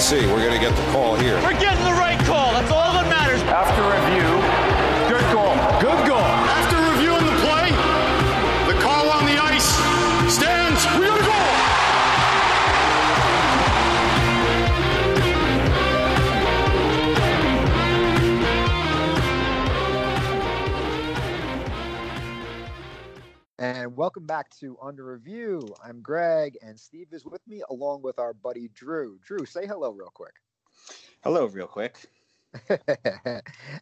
let's see. We're going to get the call here. We're getting the right And welcome back to Under Review. I'm Greg, and Steve is with me along with our buddy Drew. Drew, say hello real quick. Hello, real quick.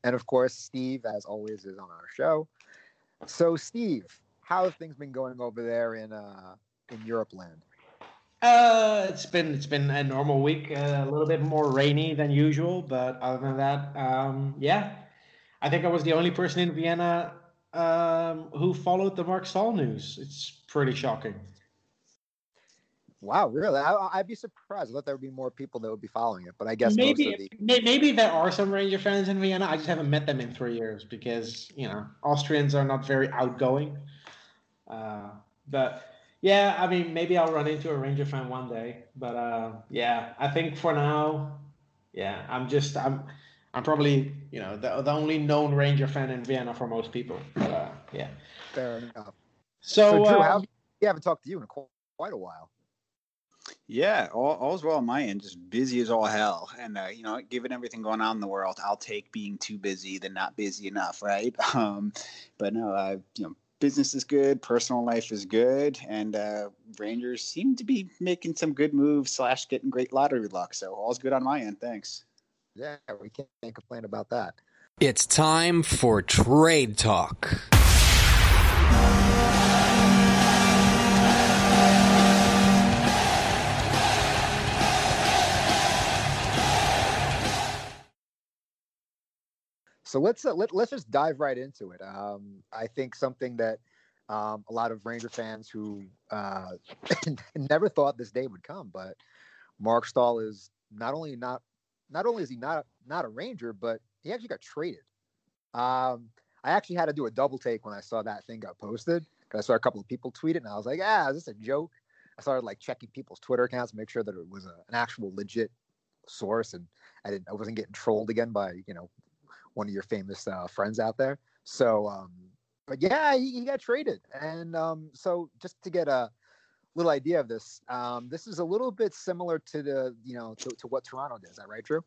and of course, Steve, as always, is on our show. So, Steve, how have things been going over there in uh, in Europe land? Uh, it's been it's been a normal week, uh, a little bit more rainy than usual, but other than that, um, yeah, I think I was the only person in Vienna um, who followed the Marc Staal news. It's pretty shocking. Wow, really? I, would be surprised. I thought there would be more people that would be following it, but I guess maybe the... maybe there are some Ranger fans in Vienna. I just haven't met them in three years because you know Austrians are not very outgoing. Uh, but yeah, I mean, maybe I'll run into a Ranger fan one day. But uh, yeah, I think for now, yeah, I'm just I'm I'm probably you know the, the only known Ranger fan in Vienna for most people. But, uh, yeah, fair enough. So, so Drew, uh, how, we haven't talked to you in quite a while. Yeah, all, all's well on my end. Just busy as all hell, and uh, you know, given everything going on in the world, I'll take being too busy than not busy enough, right? Um, but no, uh, you know, business is good, personal life is good, and uh, Rangers seem to be making some good moves slash getting great lottery luck. So all's good on my end. Thanks. Yeah, we can't complain about that. It's time for trade talk. So let's uh, let, let's just dive right into it. Um, I think something that um, a lot of Ranger fans who uh, never thought this day would come, but Marc Staal is not only not not only is he not not a Ranger, but he actually got traded. Um, I actually had to do a double take when I saw that thing got posted because I saw a couple of people tweet it, and I was like, "Ah, is this a joke?" I started like checking people's Twitter accounts to make sure that it was a, an actual legit source, and I didn't I wasn't getting trolled again by you know one of your famous uh, friends out there. So, um, but yeah, he, he, got traded, and um, so just to get a little idea of this, um, this is a little bit similar to the you know to, to what Toronto does. Is that right, Drew?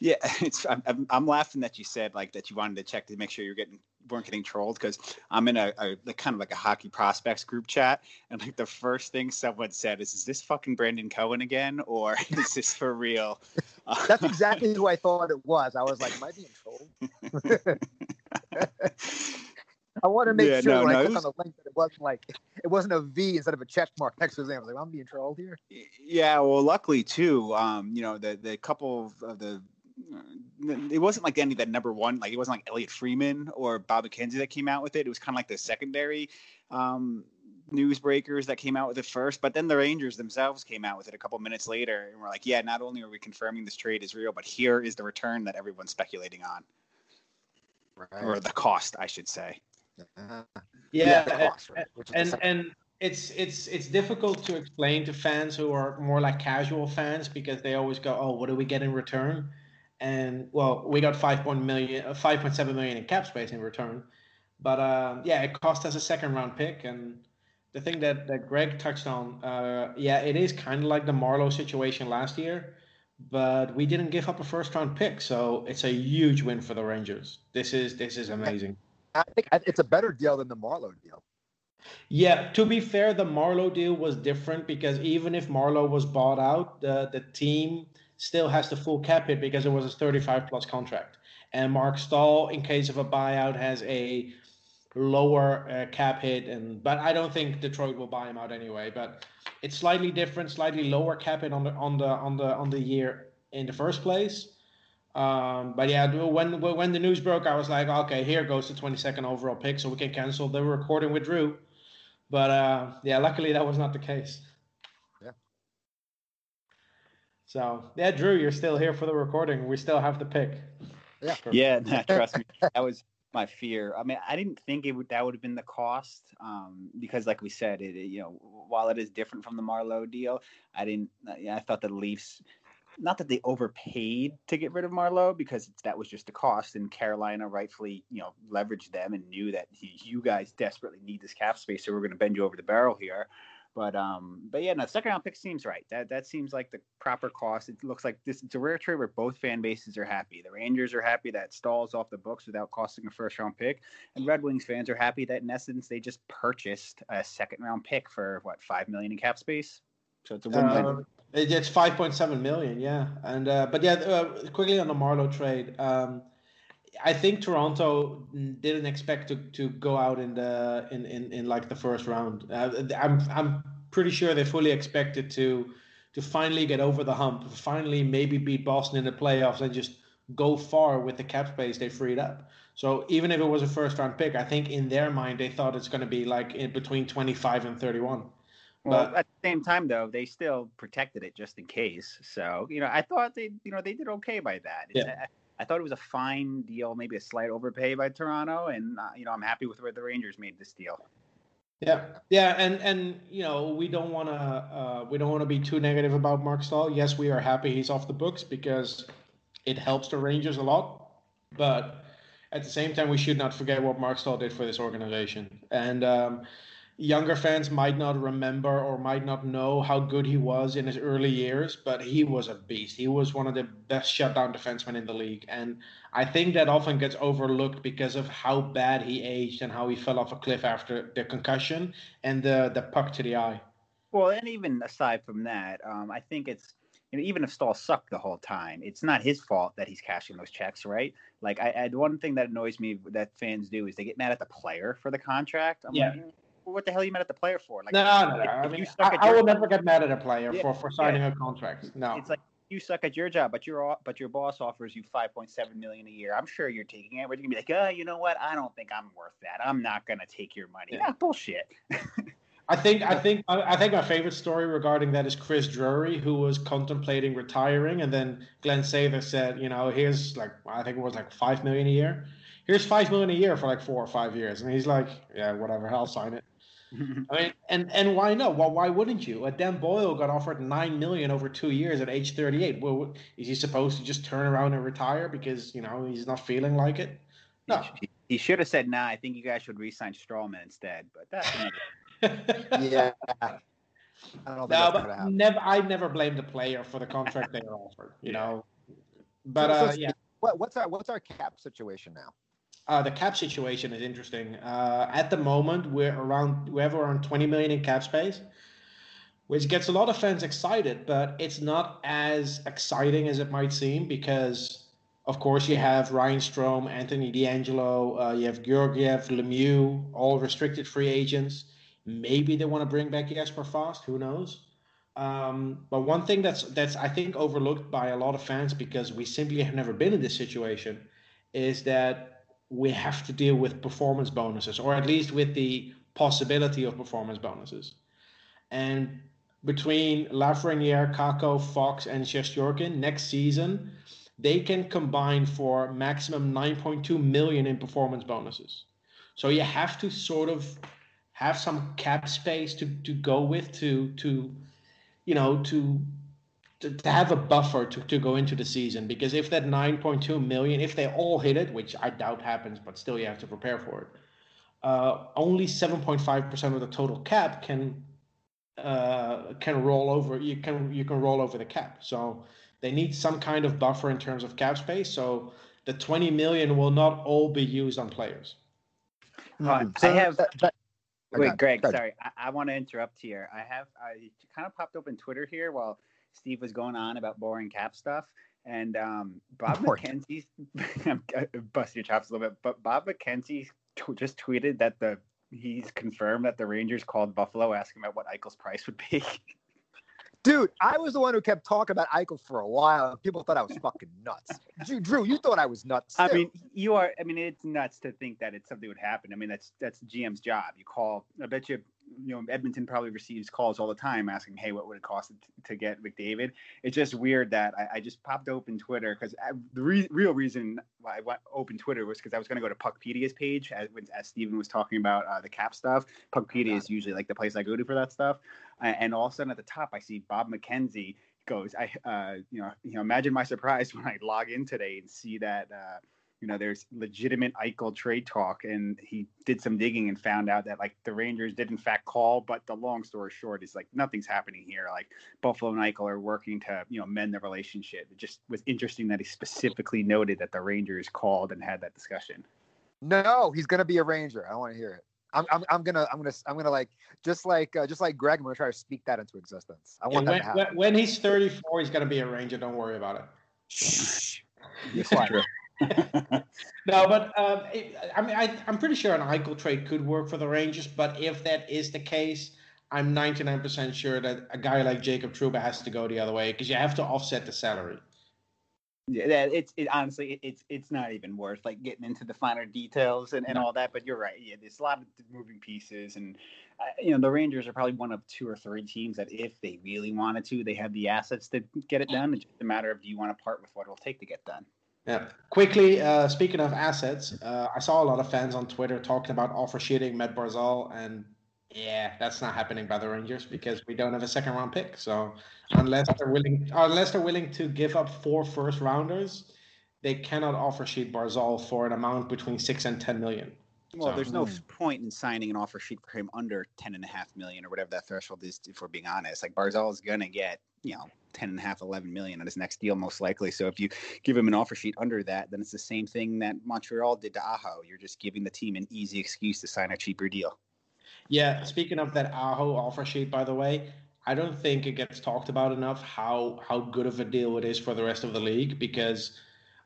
Yeah, it's I'm, I'm laughing that you said like that you wanted to check to make sure you're getting weren't getting trolled because I'm in a, a like, kind of like a hockey prospects group chat, and like the first thing someone said is, "Is this fucking Brandon Cohen again, or is this for real?" That's exactly who I thought it was. I was like, "Am I being trolled?" I want to make yeah, sure no, when no, I click was... on the link that it wasn't like it wasn't a V instead of a check mark next to his name. I was like, I'm being trolled here. Yeah, well, luckily too, um, you know, the the couple of the it wasn't like any of that number one, like it wasn't like Elliotte Friedman or Bob McKenzie that came out with it. It was kind of like the secondary um, newsbreakers that came out with it first, but then the Rangers themselves came out with it a couple minutes later and were like, yeah, not only are we confirming this trade is real, but here is the return that everyone's speculating on. Right. Or the cost, I should say. Yeah, yeah and and it's it's it's difficult to explain to fans who are more like casual fans because they always go, "Oh, what do we get in return?" and well, we got 5.7 million, uh, 5.7 million in cap space in return. But uh, yeah, it cost us a second round pick. And the thing that, that Greg touched on, uh, yeah, it is kind of like the Marleau situation last year, but we didn't give up a first round pick, so it's a huge win for the Rangers. This is this is amazing. I think it's a better deal than the Marleau deal. Yeah, to be fair, the Marleau deal was different because even if Marleau was bought out, the the team still has the full cap hit because it was a 35 plus contract. And Marc Staal, in case of a buyout, has a lower uh, cap hit. And but I don't think Detroit will buy him out anyway. But it's slightly different, slightly lower cap hit on the on the on the on the year in the first place. Um, but yeah, when when the news broke, I was like, okay, here goes the 22nd overall pick, so we can cancel the recording with Drew. But uh, yeah, luckily that was not the case. Yeah. So yeah, Drew, you're still here for the recording. We still have the pick. Yeah. Yeah, nah, trust me. That was my fear. I mean, I didn't think it would that would have been the cost um, because, like we said, it, it, you know while it is different from the Marleau deal, I didn't. Yeah, I thought the Leafs. Not that they overpaid to get rid of Marleau because that was just the cost, and Carolina rightfully, you know, leveraged them and knew that you guys desperately need this cap space, so we're going to bend you over the barrel here. But um, but yeah, no, second round pick seems right. That that seems like the proper cost. It looks like this. It's a rare trade where both fan bases are happy. The Rangers are happy that Staal's off the books without costing a first round pick, and Red Wings fans are happy that in essence they just purchased a second round pick for what five million in cap space. So it's a win win. It- it's five point seven million, yeah. And uh, but yeah, uh, quickly on the Marleau trade. Um, I think Toronto didn't expect to, to go out in the in, in, in like the first round. Uh, I'm I'm pretty sure they fully expected to to finally get over the hump, finally maybe beat Boston in the playoffs and just go far with the cap space they freed up. So even if it was a first round pick, I think in their mind they thought it's going to be like in between 25 and 31. Well, But same time, though, they still protected it just in case. So, you know, I thought they, you know, they did okay by that. Yeah. I, I thought it was a fine deal, maybe a slight overpay by Toronto, and uh, you know, I'm happy with where the Rangers made this deal. Yeah, yeah, and and you know we don't want to uh, we don't want to be too negative about Marc Staal. Yes, we are happy he's off the books because it helps the Rangers a lot. But at the same time, we should not forget what Marc Staal did for this organization. And um, younger fans might not remember or might not know how good he was in his early years, but he was a beast. He was one of the best shutdown defensemen in the league, and I think that often gets overlooked because of how bad he aged and how he fell off a cliff after the concussion and the the puck to the eye. Well, and even aside from that, um, I think it's you know, even if Staal sucked the whole time, it's not his fault that he's cashing those checks, right? Like, I, I one thing that annoys me that fans do is they get mad at the player for the contract. I'm Yeah. like, what the hell are you mad at the player for? Like, No, no, no. if- I mean, suck I, at I will job- never get mad at a player Yeah, for, for signing a contract. No. It's like you suck at your job, but your but your boss offers you five point seven million a year. I'm sure you're taking it. But you're gonna be like, oh, you know what? I don't think I'm worth that. I'm not gonna take your money. Yeah. Yeah, bullshit. I think I think I I think my favorite story regarding that is Chris Drury, who was contemplating retiring, and then Glenn Sather said, you know, here's like I think it was like five million a year. Here's five million a year for like four or five years, and he's like, yeah, whatever, I'll sign it. I mean, and and why not? Well, why wouldn't you? Uh, Dan Boyle got offered nine million over two years at age thirty-eight. Well, is he supposed to just turn around and retire because you know he's not feeling like it? No. He, he should have said, "Nah, I think you guys should re-sign Stralman instead." But that's. Yeah. I don't think No, but never. I never blame the player for the contract they are offered. You know, but So- so uh, Steve, yeah, What, what's our what's our cap situation now? Uh, the cap situation is interesting. Uh, at the moment, we're around we have around 20 million in cap space, which gets a lot of fans excited. But it's not as exciting as it might seem because, of course, you have Ryan Strome, Anthony DeAngelo, uh, you have Georgiev, Lemieux, all restricted free agents. Maybe they want to bring back Jesper Fast. Who knows? Um, but one thing that's that's I think overlooked by a lot of fans because we simply have never been in this situation is that we have to deal with performance bonuses, or at least with the possibility of performance bonuses. And between Lafreniere, Kakko, Fox, and Shesterkin next season, they can combine for maximum 9.2 million in performance bonuses. So you have to sort of have some cap space to, to go with to to you know to to, to have a buffer to, to go into the season because if that 9.2 million if they all hit it which i doubt happens but still you have to prepare for it uh, only 7.5% of the total cap can uh, can roll over you can you can roll over the cap. So they need some kind of buffer in terms of cap space. So the 20 million will not all be used on players. Right. They have- that- that- Wait, Greg, sorry, I, I want to interrupt here. I have I kind of popped open Twitter here while Steve was going on about boring cap stuff, and um, Bob. McKenzie, I'm busting your chops a little bit, but Bob McKenzie t- just tweeted that the he's confirmed that the Rangers called Buffalo asking about what Eichel's price would be. Dude, I was the one who kept talking about Eichel for a while. People thought I was fucking nuts. Drew, Drew, you thought I was nuts. I mean, you are. I mean, it's nuts to think that it's something would happen. I mean, that's that's GM's job. You call. I bet you you know, Edmonton probably receives calls all the time asking, "Hey, what would it cost to get McDavid?" It's just weird that I, I just popped open Twitter because the re- real reason why I went open Twitter was because I was going to go to Puckpedia's page as, as Steven was talking about uh, the cap stuff. Puckpedia is usually like the place I go to for that stuff, and all of a sudden at the top I see Bob McKenzie goes. I uh, you know you know imagine my surprise when I log in today and see that. Uh, you know, there's legitimate Eichel trade talk, and he did some digging and found out that like the Rangers did in fact call, but the long story short is like nothing's happening here. Like Buffalo and Eichel are working to you know mend the relationship. It just was interesting that he specifically noted that the Rangers called and had that discussion. No, he's gonna be a Ranger. I want to hear it. I'm, I'm, I'm gonna I'm gonna I'm gonna like just like uh, just like Greg. I'm gonna try to speak that into existence. I want when, that to happen. When, when he's 34, he's gonna be a Ranger. Don't worry about it. Shh. no, but um, it, I mean, I, I'm pretty sure an Eichel trade could work for the Rangers. But if that is the case, I'm 99% sure that a guy like Jacob Trouba has to go the other way because you have to offset the salary. Yeah, it's it, honestly it, it's it's not even worth like getting into the finer details and, and all that. But you're right. Yeah, there's a lot of moving pieces, and uh, you know the Rangers are probably one of two or three teams that if they really wanted to, they have the assets to get it done. It's just a matter of do you want to part with what it'll take to get done. Yeah. Quickly, uh, speaking of assets, uh, I saw a lot of fans on Twitter talking about offer sheeting Matt Barzal, and yeah, that's not happening by the Rangers because we don't have a second round pick. So unless they're willing, unless they're willing to give up four first rounders, they cannot offer sheet Barzal for an amount between six and ten million. Well, so, there's no point in signing an offer sheet for him under ten and a half million or whatever that threshold is. If we're being honest, like Barzal is gonna get you know 10 and a half 11 million on his next deal most likely. So if you give him an offer sheet under that then it's the same thing that montreal did to aho. You're just giving the team an easy excuse to sign a cheaper deal. Yeah speaking of that aho offer sheet by the way i don't think it gets talked about enough how how good of a deal it is for the rest of the league because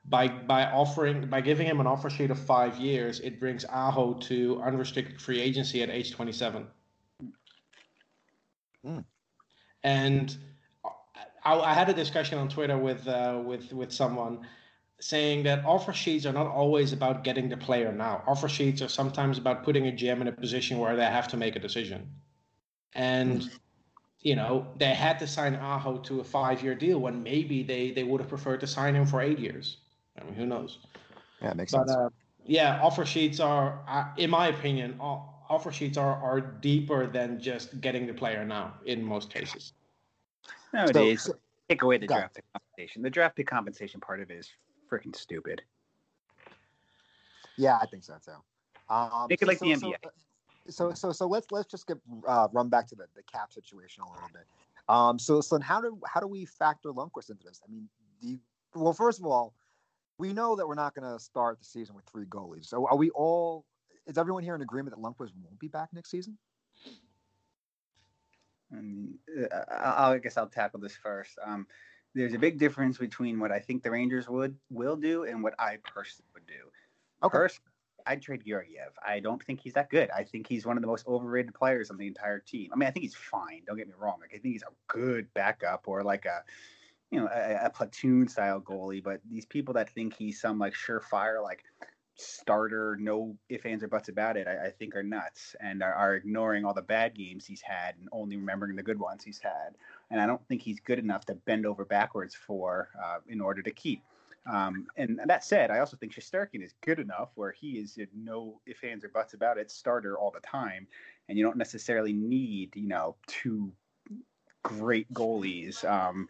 by by offering by giving him an offer sheet of five years it brings aho to unrestricted free agency at age 27 mm. and I, I had a discussion on Twitter with uh, with with someone saying that offer sheets are not always about getting the player now. Offer sheets are sometimes about putting a GM in a position where they have to make a decision. And you know, they had to sign Aho to a five-year deal when maybe they they would have preferred to sign him for eight years. I mean, who knows? Yeah, it makes but, sense. Uh, yeah, offer sheets are, in my opinion, offer sheets are are deeper than just getting the player now in most cases. Nowadays, so, take away the draft pick compensation. The draft pick compensation part of it is freaking stupid. Yeah, I think so too. Um, Make it like so, the NBA. So, so, so let's let's just get uh, run back to the, the cap situation a little bit. Um, so, so how do how do we factor Lundqvist into this? I mean, you, well, first of all, we know that we're not going to start the season with three goalies. So, are we all? Is everyone here in agreement that Lundqvist won't be back next season? And uh, I guess I'll tackle this first. Um, there's a big difference between what I think the Rangers would will do and what I personally would do. Okay. First, I'd trade Georgiev. I don't think he's that good. I think he's one of the most overrated players on the entire team. I mean, I think he's fine. Don't get me wrong. Like, I think he's a good backup or like a, you know, a, a platoon style goalie. But these people that think he's some like surefire, like starter, no if ands, or buts about it, I, I think are nuts and are, are, ignoring all the bad games he's had and only remembering the good ones he's had. And I don't think he's good enough to bend over backwards for uh, in order to keep. Um, and that said, I also think Shesterkin is good enough where he is no if ands, or buts about it starter all the time. And you don't necessarily need, you know, two great goalies. Um,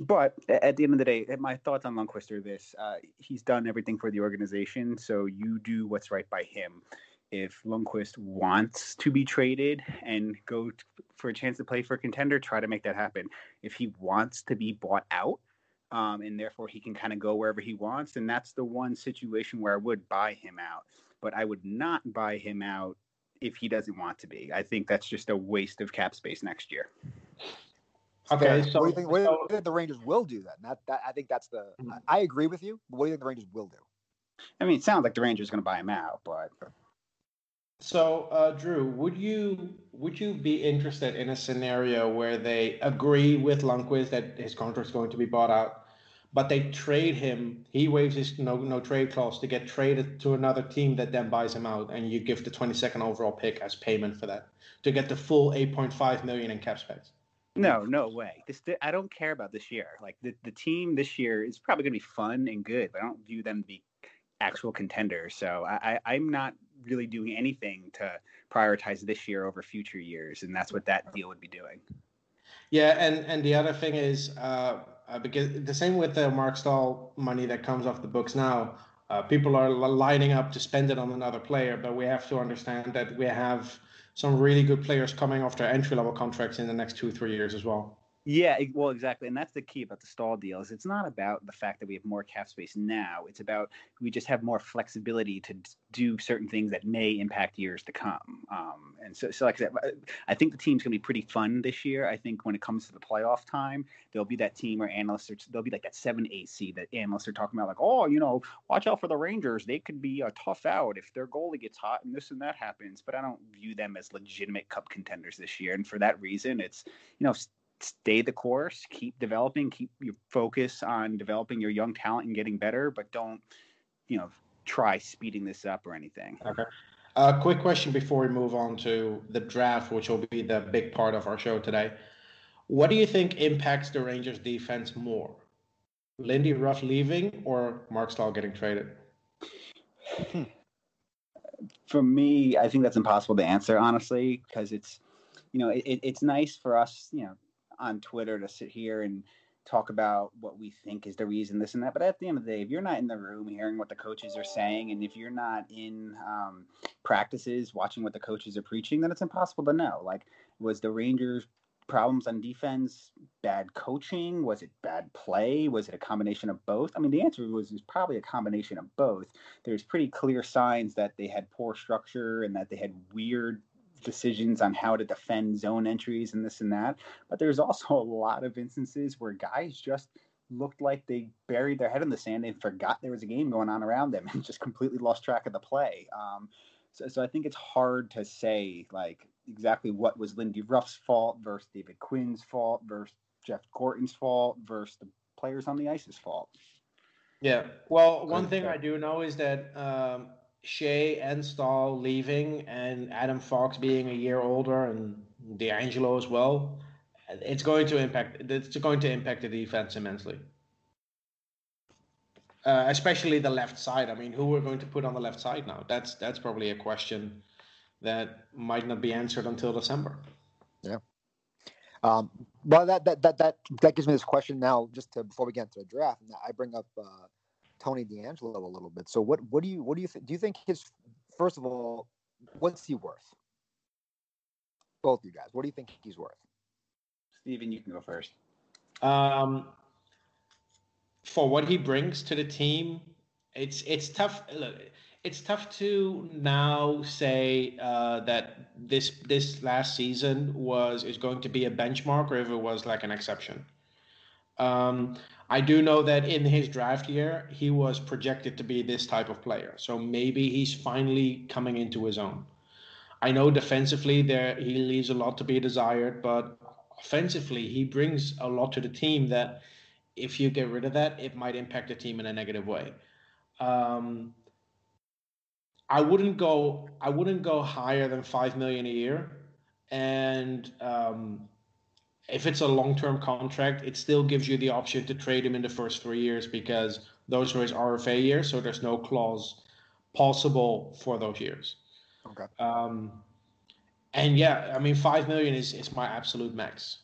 but at the end of the day, my thoughts on Lundqvist are this: uh, he's done everything for the organization, so you do what's right by him. If Lundqvist wants to be traded and go t- for a chance to play for a contender, try to make that happen. If he wants to be bought out, um, and therefore he can kind of go wherever he wants, then that's the one situation where I would buy him out. But I would not buy him out if he doesn't want to be. I think that's just a waste of cap space next year. Okay, so what do you think? What do you think the Rangers will do then? That, that I think that's the. Mm-hmm. I agree with you. But what do you think the Rangers will do? I mean, it sounds like the Rangers are going to buy him out, but. So, uh, Drew, would you would you be interested in a scenario where they agree with Lundqvist that his contract is going to be bought out, but they trade him. He waives his no no trade clause to get traded to another team that then buys him out, and you give the 22nd overall pick as payment for that to get the full 8.5 million in cap space. No, no way. This I don't care about this year. Like the, the team this year is probably going to be fun and good, but I don't view them to be actual contenders. So I, I, I'm not really doing anything to prioritize this year over future years, and that's what that deal would be doing. Yeah, and and the other thing is uh, because the same with the Marc Staal money that comes off the books now. Uh, people are lining up to spend it on another player, but we have to understand that we have some really good players coming off their entry level contracts in the next two three years as well. Yeah, well, exactly, and that's the key about the Staal deal is it's not about the fact that we have more cap space now. It's about we just have more flexibility to do certain things that may impact years to come. Um, and so, so like I said, I think the team's going to be pretty fun this year. I think when it comes to the playoff time, there'll be that team or analysts are there'll be like that seven seed that analysts are talking about, like, oh, you know, watch out for the Rangers. They could be a tough out if their goalie gets hot and this and that happens. But I don't view them as legitimate cup contenders this year, and for that reason, it's you know stay the course, keep developing, keep your focus on developing your young talent and getting better, but don't, you know, try speeding this up or anything. Okay. A uh, quick question before we move on to the draft, which will be the big part of our show today. What do you think impacts the Rangers defense more? Lindy Ruff leaving or Marc Staal getting traded? For me, I think that's impossible to answer, honestly, because it's, you know, it, it's nice for us, you know, on Twitter to sit here and talk about what we think is the reason this and that. But at the end of the day, if you're not in the room hearing what the coaches are saying, and if you're not in um, practices watching what the coaches are preaching, then it's impossible to know. Like, was the Rangers problems on defense bad coaching was it bad play was it a combination of both i mean the answer was, was probably a combination of both there's pretty clear signs that they had poor structure and that they had weird decisions on how to defend zone entries and this and that. But there's also a lot of instances where guys just looked like they buried their head in the sand and forgot there was a game going on around them and just completely lost track of the play. Um, so, so I think it's hard to say like exactly what was Lindy Ruff's fault versus David Quinn's fault versus Jeff Gorton's fault versus the players on the ice's fault. Yeah. Well, one thing I do know is that um, Skjei and Staal leaving and Adam Fox being a year older and DeAngelo as well, it's going to impact it's going to impact the defense immensely. Uh, especially the left side. I mean, who we're going to put on the left side now? That's that's probably a question that might not be answered until December. Yeah. Um, well, that, that that that that gives me this question now. Just to, before we get into the draft, I bring up uh, Tony DeAngelo a little bit. So what what do you what do you th- do you think his first of all, what's he worth? Both of you guys, what do you think he's worth? Steven, you can go first. Um, for what he brings to the team, it's it's tough. Look, it's tough to now say uh, that this this last season was is going to be a benchmark or if it was like an exception. Um, I do know that in his draft year, he was projected to be this type of player. So maybe he's finally coming into his own. I know defensively there he leaves a lot to be desired, but offensively he brings a lot to the team that if you get rid of that, it might impact the team in a negative way. Um, I wouldn't go. I wouldn't go higher than five million a year, and um, if it's a long-term contract, it still gives you the option to trade him in the first three years because those are his RFA years, so there's no clause possible for those years. Okay. Um, and yeah, I mean, five million is is my absolute max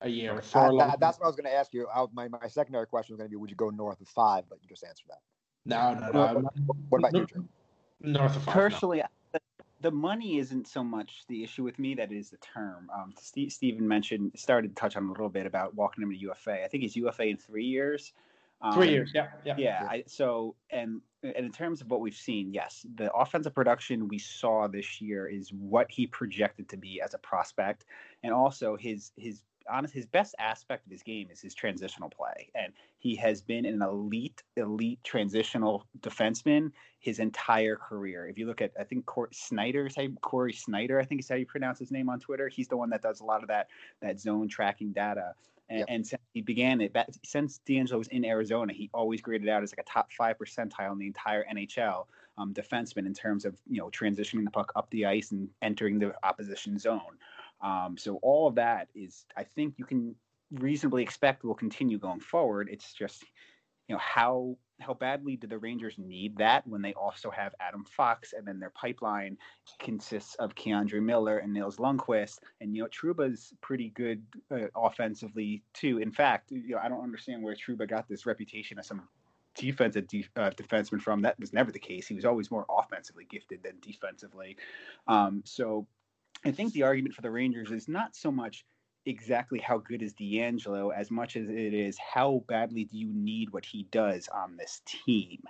a year. Okay. For that, that's what I was going to ask you. I, my my secondary question was going to be, would you go north of five? But you just answered that. No, no, no. What, what about you, Drew? North of five. Personally, no the money isn't so much the issue with me that is the term. Um, Steve, Steven mentioned started to touch on a little bit about walking him to UFA. I think he's UFA in three years. Um, three years, yeah, yeah. Yeah. I, so and and in terms of what we've seen, yes, the offensive production we saw this year is what he projected to be as a prospect, and also his his honest his best aspect of his game is his transitional play and he has been an elite elite transitional defenseman his entire career if you look at i think Cor- Sznajder corey Sznajder i think is how you pronounce his name on twitter he's the one that does a lot of that that zone tracking data and, yep. and he began it that, since DeAngelo was in Arizona. He always graded out as like a top five percentile in the entire NHL um, defenseman in terms of you know transitioning the puck up the ice and entering the opposition zone. Um, so all of that is, I think, you can reasonably expect will continue going forward. It's just you know how how badly do the Rangers need that when they also have Adam Fox and then their pipeline consists of K'Andre Miller and Nils Lundkvist and you know Trouba's pretty good uh, offensively too. In fact, you know I don't understand where Trouba got this reputation as some defensive de- uh, defenseman from. That was never the case. He was always more offensively gifted than defensively. Um, so I think the argument for the Rangers is not so much exactly how good is DeAngelo as much as it is how badly do you need what he does on this team.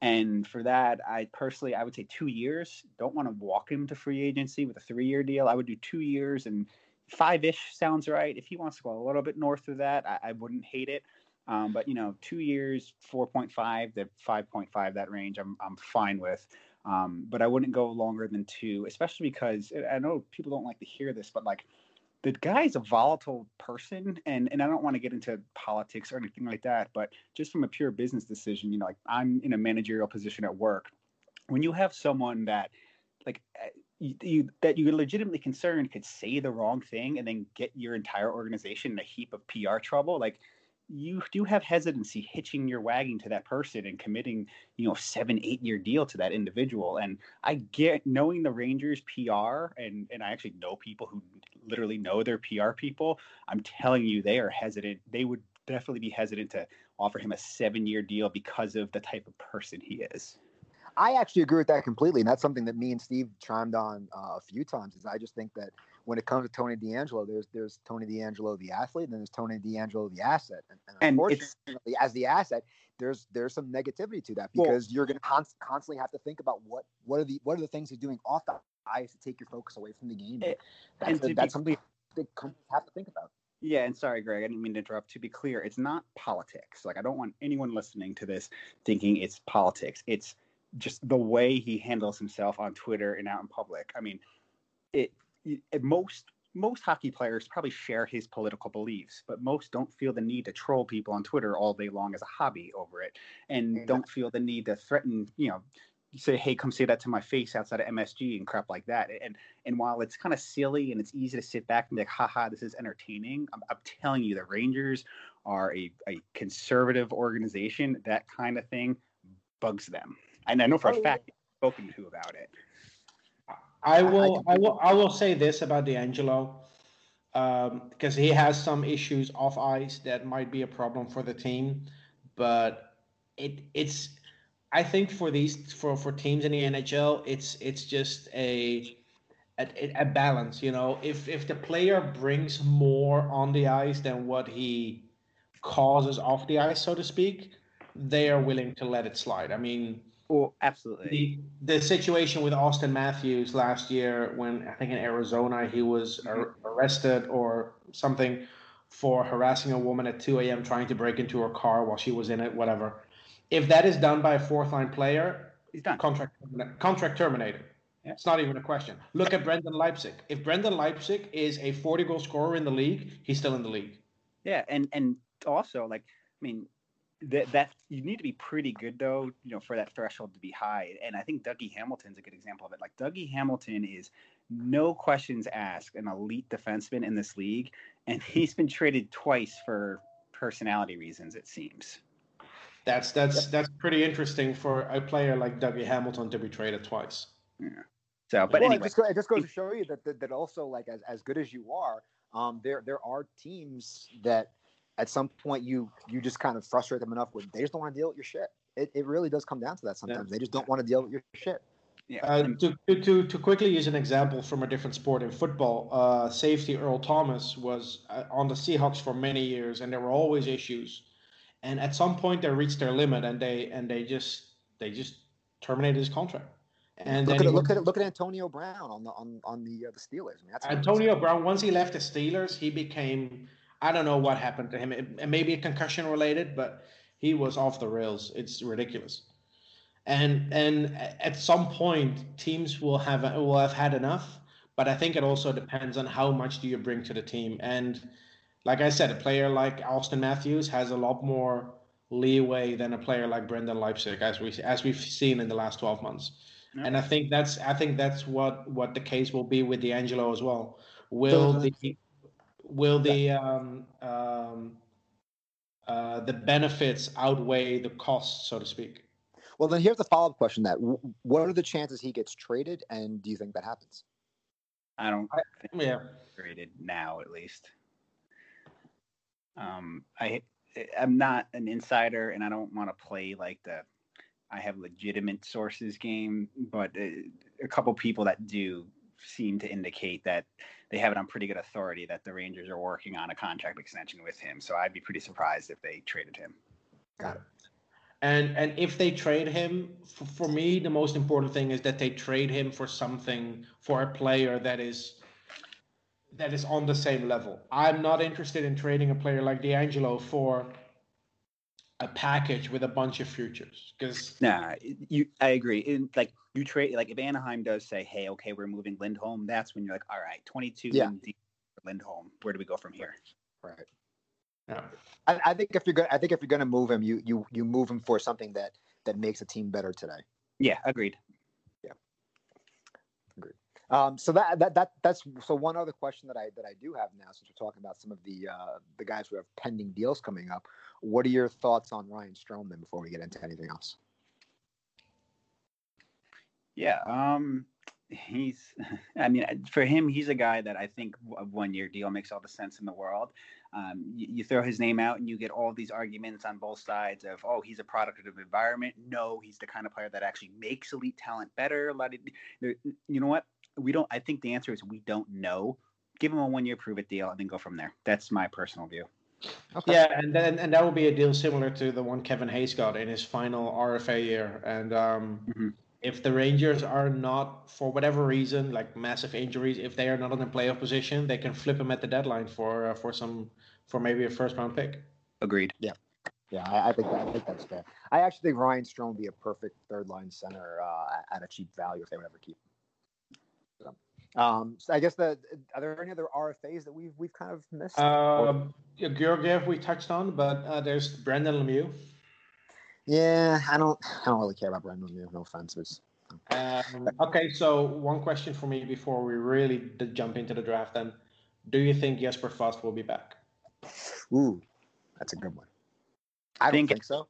And for that, I personally, I would say two years. Don't want to walk him to free agency with a three-year deal. I would do two years and five-ish sounds right. If he wants to go a little bit north of that, I, I wouldn't hate it. Um, but you know, two years, four point five to five point five, that range, I'm I'm fine with. Um, but I wouldn't go longer than two, especially because I know people don't like to hear this, but like the guy's a volatile person and and I don't want to get into politics or anything like that, but just from a pure business decision, you know, like I'm in a managerial position at work. When you have someone that like eh, you, you, that you're legitimately concerned could say the wrong thing and then get your entire organization in a heap of PR trouble, like you do have hesitancy hitching your wagon to that person and committing, you know, seven, eight year deal to that individual. And I get knowing the Rangers PR and and I actually know people who literally know their PR people. I'm telling you, they are hesitant. They would definitely be hesitant to offer him a seven year deal because of the type of person he is. I actually agree with that completely, and that's something that me and Steve chimed on uh, a few times. Is I just think that when it comes to Tony DeAngelo, there's there's Tony DeAngelo the athlete, and then there's Tony DeAngelo the asset. And, and, and unfortunately, as the asset, there's there's some negativity to that because well, you're going to const- constantly have to think about what what are the what are the things he's doing off the ice to take your focus away from the game. It, that's, a, that's something that companies have to think about. Yeah, and sorry, Greg, I didn't mean to interrupt. To be clear, it's not politics. Like I don't want anyone listening to this thinking it's politics. It's just the way he handles himself on Twitter and out in public. I mean, it most most hockey players probably share his political beliefs, but most don't feel the need to troll people on Twitter all day long as a hobby over it, and yeah. don't feel the need to threaten, you know, say, "Hey, come say that to my face outside of MSG" and crap like that. And and while it's kind of silly and it's easy to sit back and be like, "Haha, this is entertaining," I'm, I'm telling you, the Rangers are a, a conservative organization. That kind of thing bugs them, and I know for a oh, fact spoken to about it. I will, I, I will, I will say this about DeAngelo, um, because he has some issues off ice that might be a problem for the team, but it it's, I think for these for for teams in the NHL, it's it's just a a, a balance. You know, if if the player brings more on the ice than what he causes off the ice, so to speak, they are willing to let it slide. I mean well, absolutely. The, the situation with Auston Matthews last year, when I think in Arizona he was mm-hmm. arrested or something for harassing a woman at 2 a.m. trying to break into her car while she was in it, whatever. If that is done by a fourth line player, he's done. Contract contract terminated. Yeah. It's not even a question. Look at Brendan Leipsic. If Brendan Leipsic is a 40 goal scorer in the league, he's still in the league. Yeah, and and also like I mean, that that you need to be pretty good though, you know, for that threshold to be high. And I think Dougie Hamilton's a good example of it. Like Dougie Hamilton is no questions asked an elite defenseman in this league, and he's been traded twice for personality reasons. It seems. That's that's that's pretty interesting for a player like Dougie Hamilton to be traded twice. Yeah. So, but well, anyway, it just, it just goes to show you that, that that also like as as good as you are, um, there there are teams that at some point you you just kind of frustrate them enough where they just don't want to deal with your shit. It, it really does come down to that sometimes. Yeah. They just don't want to deal with your shit. Yeah. Uh, to, to, to quickly use an example from a different sport in football, uh, safety Earl Thomas was uh, on the Seahawks for many years, and there were always issues. And at some point, they reached their limit, and they and they just they just terminated his contract. And look at, it, look at look at Antonio Brown on the on on the uh, the Steelers. I mean, that's Antonio Brown. Once he left the Steelers, he became I don't know what happened to him. It, maybe a concussion related, but he was off the rails. It's ridiculous. And and at some point, teams will have will have had enough. But I think it also depends on how much do you bring to the team. And like I said, a player like Auston Matthews has a lot more leeway than a player like Brendan Leipsic, as we as we've seen in the last twelve months. Yeah. And I think that's I think that's what what the case will be with DeAngelo as well. Will the will the um, um, uh, the benefits outweigh the costs, so to speak? Well, then here's the follow up question: That what are the chances he gets traded, and do you think that happens? I don't. I, yeah, traded now at least. Um, I I'm not an insider, and I don't want to play like the I have legitimate sources game, but uh, a couple people that do seem to indicate that they have it on pretty good authority that the Rangers are working on a contract extension with him. So I'd be pretty surprised if they traded him. Got it. And and if they trade him, for, for me, the most important thing is that they trade him for something for a player that is that is on the same level. I'm not interested in trading a player like DeAngelo for a package with a bunch of futures because nah you i agree in like you trade like if anaheim does say hey okay we're moving lindholm that's when you're like all right 22 yeah. lindholm where do we go from here right yeah. I, I think if you're gonna, i think if you're going to move him you you you move him for something that that makes a team better today yeah agreed um, so that, that that that's so one other question that I that I do have now, since we're talking about some of the uh, the guys who have pending deals coming up. What are your thoughts on Ryan Strome before we get into anything else? Yeah, um, he's. I mean, for him, he's a guy that I think a one-year deal makes all the sense in the world. Um, you, you, throw his name out, and you get all these arguments on both sides of, oh, he's a product of environment. No, he's the kind of player that actually makes elite talent better. Let it, you know what? We don't. I think the answer is we don't know. Give him a one year prove it deal and then go from there. That's my personal view. Okay. Yeah, and then and that will be a deal similar to the one Kevin Hayes got in his final RFA year. And um, mm-hmm. if the Rangers are not, for whatever reason, like massive injuries, if they are not in a playoff position, they can flip him at the deadline for uh, for some for maybe a first round pick. Agreed. Yeah. Yeah, I, I think that, I think that's fair. I actually think Ryan Strome would be a perfect third line center uh, at a cheap value if they would ever keep him. Um, so I guess the are there any other RFAs that we've we've kind of missed? Uh, Georgiev we touched on, but uh, there's Brendan Lemieux. Yeah, I don't I don't really care about Brendan Lemieux. No offense. Um, okay, so one question for me before we really jump into the draft. Then, do you think Jesper Fast will be back? Ooh, that's a good one. I, think, think so.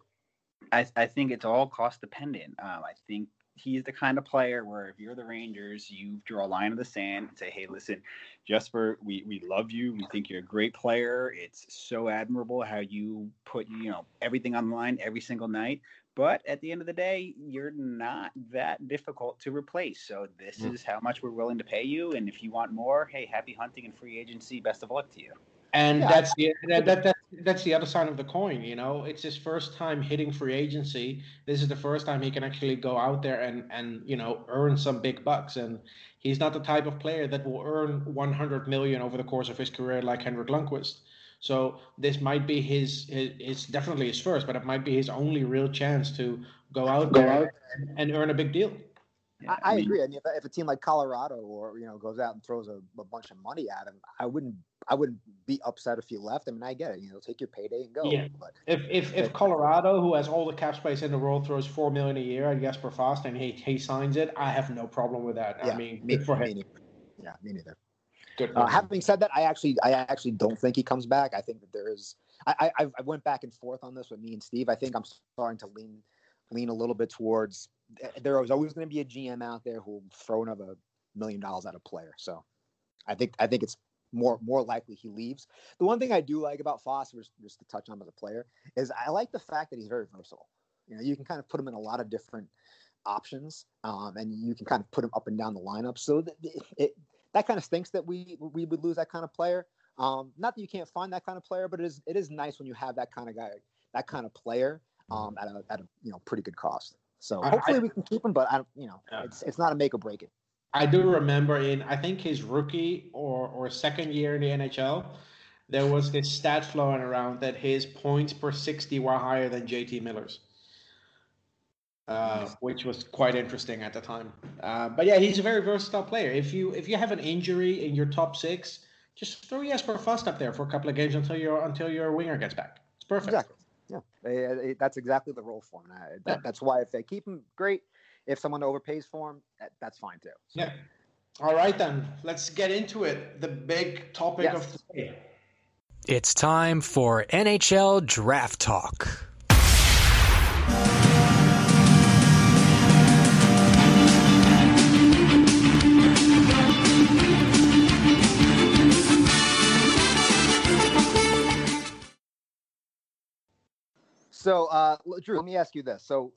I, I think it's all cost dependent. Um, I think he's the kind of player where if you're the Rangers, you draw a line in the sand and say, "Hey, listen, Jesper, we we love you. We think you're a great player. It's so admirable how you put you know everything on the line every single night. But at the end of the day, you're not that difficult to replace. So this mm. is how much we're willing to pay you. And if you want more, hey, happy hunting and free agency. Best of luck to you." And yeah. that's the that, that, that, that's the other side of the coin. You know, it's his first time hitting free agency. This is the first time he can actually go out there and and you know earn some big bucks. And he's not the type of player that will earn 100 million over the course of his career like Henrik Lundqvist. So this might be his, his it's definitely his first, but it might be his only real chance to go out there and, and earn a big deal. Yeah, I, I, mean, agree. I mean, if, if, a team like Colorado or you know goes out and throws a, a, bunch of money at him, I wouldn't I wouldn't be upset if he left. I mean, I get it. You know, take your payday and go. Yeah. But if if, if Colorado, who has all the cap space in the world, throws four million a year at Jesper Fast and he he signs it, I have no problem with that. Yeah, I mean, me, for him. Me yeah, me neither. Good. Uh, having said that, I actually I actually don't think he comes back. I think that there is. I, I I went back and forth on this with me and Steve. I think I'm starting to lean lean a little bit towards there was always going to be a GM out there who'll throw another million dollars at a player. So I think I think it's more more likely he leaves. The one thing I do like about Foster, just to touch on as a player, is I like the fact that he's very versatile. You know, you can kind of put him in a lot of different options, um, and you can kind of put him up and down the lineup. So that it, it, that kind of stinks that we we would lose that kind of player. Um, not that you can't find that kind of player, but it is it is nice when you have that kind of guy, that kind of player um, at a at a you know pretty good cost. So hopefully I, we can keep him, but I don't, you know, yeah. it's it's not a make or break it. I do remember in I think his rookie or or second year in the NHL, there was this stat flowing around that his points per sixty were higher than JT Miller's. Uh, which was quite interesting at the time. Uh, but yeah, he's a very versatile player. If you if you have an injury in your top six, just throw Jesper Fast up there for a couple of games until your until your winger gets back. It's perfect. Exactly. Yeah, that's exactly the role for him. Uh, that- Yeah. That's why if they keep him, great. If someone overpays for him, that, that's fine too. So, Yeah. All right then, let's get into it. The big topic Yes. of today. It's time for NHL Draft Talk. So, uh, Drew, let me ask you this: So,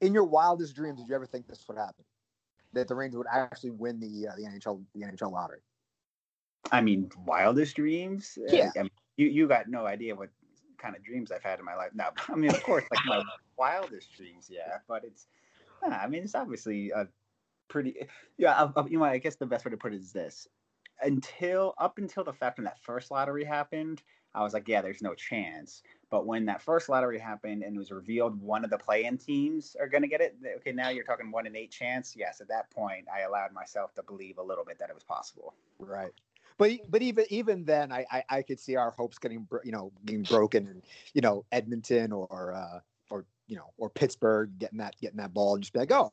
in your wildest dreams, did you ever think this would happen? That the Rangers would actually win the uh, the NHL the NHL lottery? I mean, wildest dreams. Uh, Yeah. I mean, you you got no idea what kind of dreams I've had in my life. No, I mean, of course, like my wildest dreams, yeah. But it's, uh, I mean, it's obviously a pretty. Yeah, I, I- you know, I guess the best way to put it is this: until up until the fact when that first lottery happened, I was like, yeah, there's no chance. But when that first lottery happened and it was revealed one of the play-in teams are going to get it, okay, now you're talking one in eight chance. Yes, at that point, I allowed myself to believe a little bit that it was possible. Right. But but even even then, I I, I could see our hopes getting you know being broken, and you know Edmonton or uh, or you know or Pittsburgh getting that getting that ball and just be like, oh,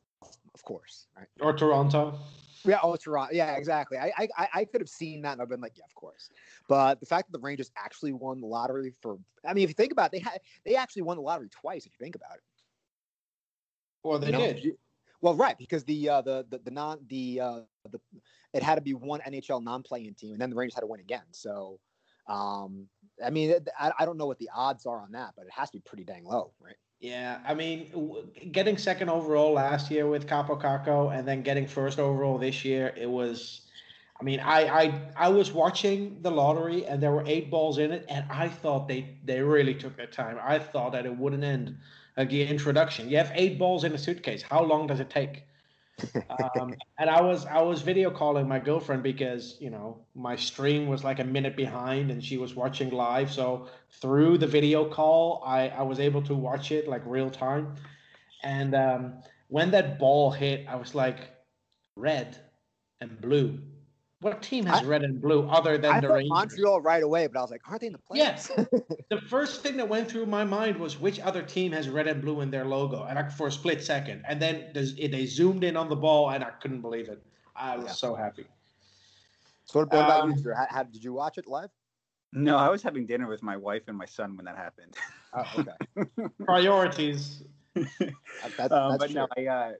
of course, right? Or Toronto. Yeah, oh, Toronto. Yeah, exactly. I, I I- could have seen that and I've been like, yeah, of course. But the fact that the Rangers actually won the lottery for, I mean, if you think about it, they had they actually won the lottery twice. If you think about it. Well, they you know? did. Well, right, because the uh, the, the the non the uh, the it had to be one NHL non-playing team, and then the Rangers had to win again. So, um, I mean, I, I don't know what the odds are on that, but it has to be pretty dang low, right? Yeah, I mean, w- getting second overall last year with Kaapo Kakko and then getting first overall this year, it was. I mean, I, I I was watching the lottery and there were eight balls in it, and I thought they they really took their time. I thought that it wouldn't end like the introduction. You have eight balls in a suitcase. How long does it take? Um, and I was I was video calling my girlfriend because you know my stream was like a minute behind and she was watching live. So through the video call, I I was able to watch it like real time. And um, when that ball hit, I was like, red and blue. What team has I- red and blue other than I the thought Rangers? Montreal right away, but I was like, aren't they in the playoffs? Yes. the first thing that went through my mind was which other team has red and blue in their logo, and I, for a split second, and then they zoomed in on the ball, and I couldn't believe it. I was Yeah. so happy. so what about Um, Drew? How, how did you watch it live? No, I was having dinner with my wife and my son when that happened. Oh, okay. Priorities. That- that's, um, that's but no. I, uh,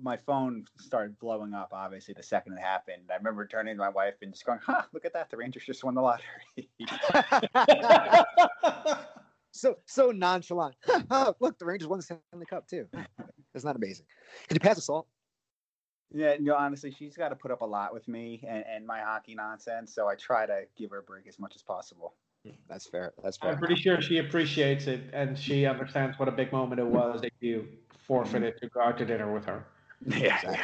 my phone started blowing up. Obviously, the second it happened, I remember turning to my wife and just going, "Ha! Look at that! The Rangers just won the lottery." so so nonchalant. Look, the Rangers won the Stanley Cup too. Isn't that amazing? Could you pass the salt? yeah, no, honestly, she's got to put up a lot with me and, and my hockey nonsense. So I try to give her a break as much as possible. That's fair. That's fair. I'm pretty sure she appreciates it, and she understands what a big moment it was that you forfeited to go out to dinner with her. Yeah, Exactly.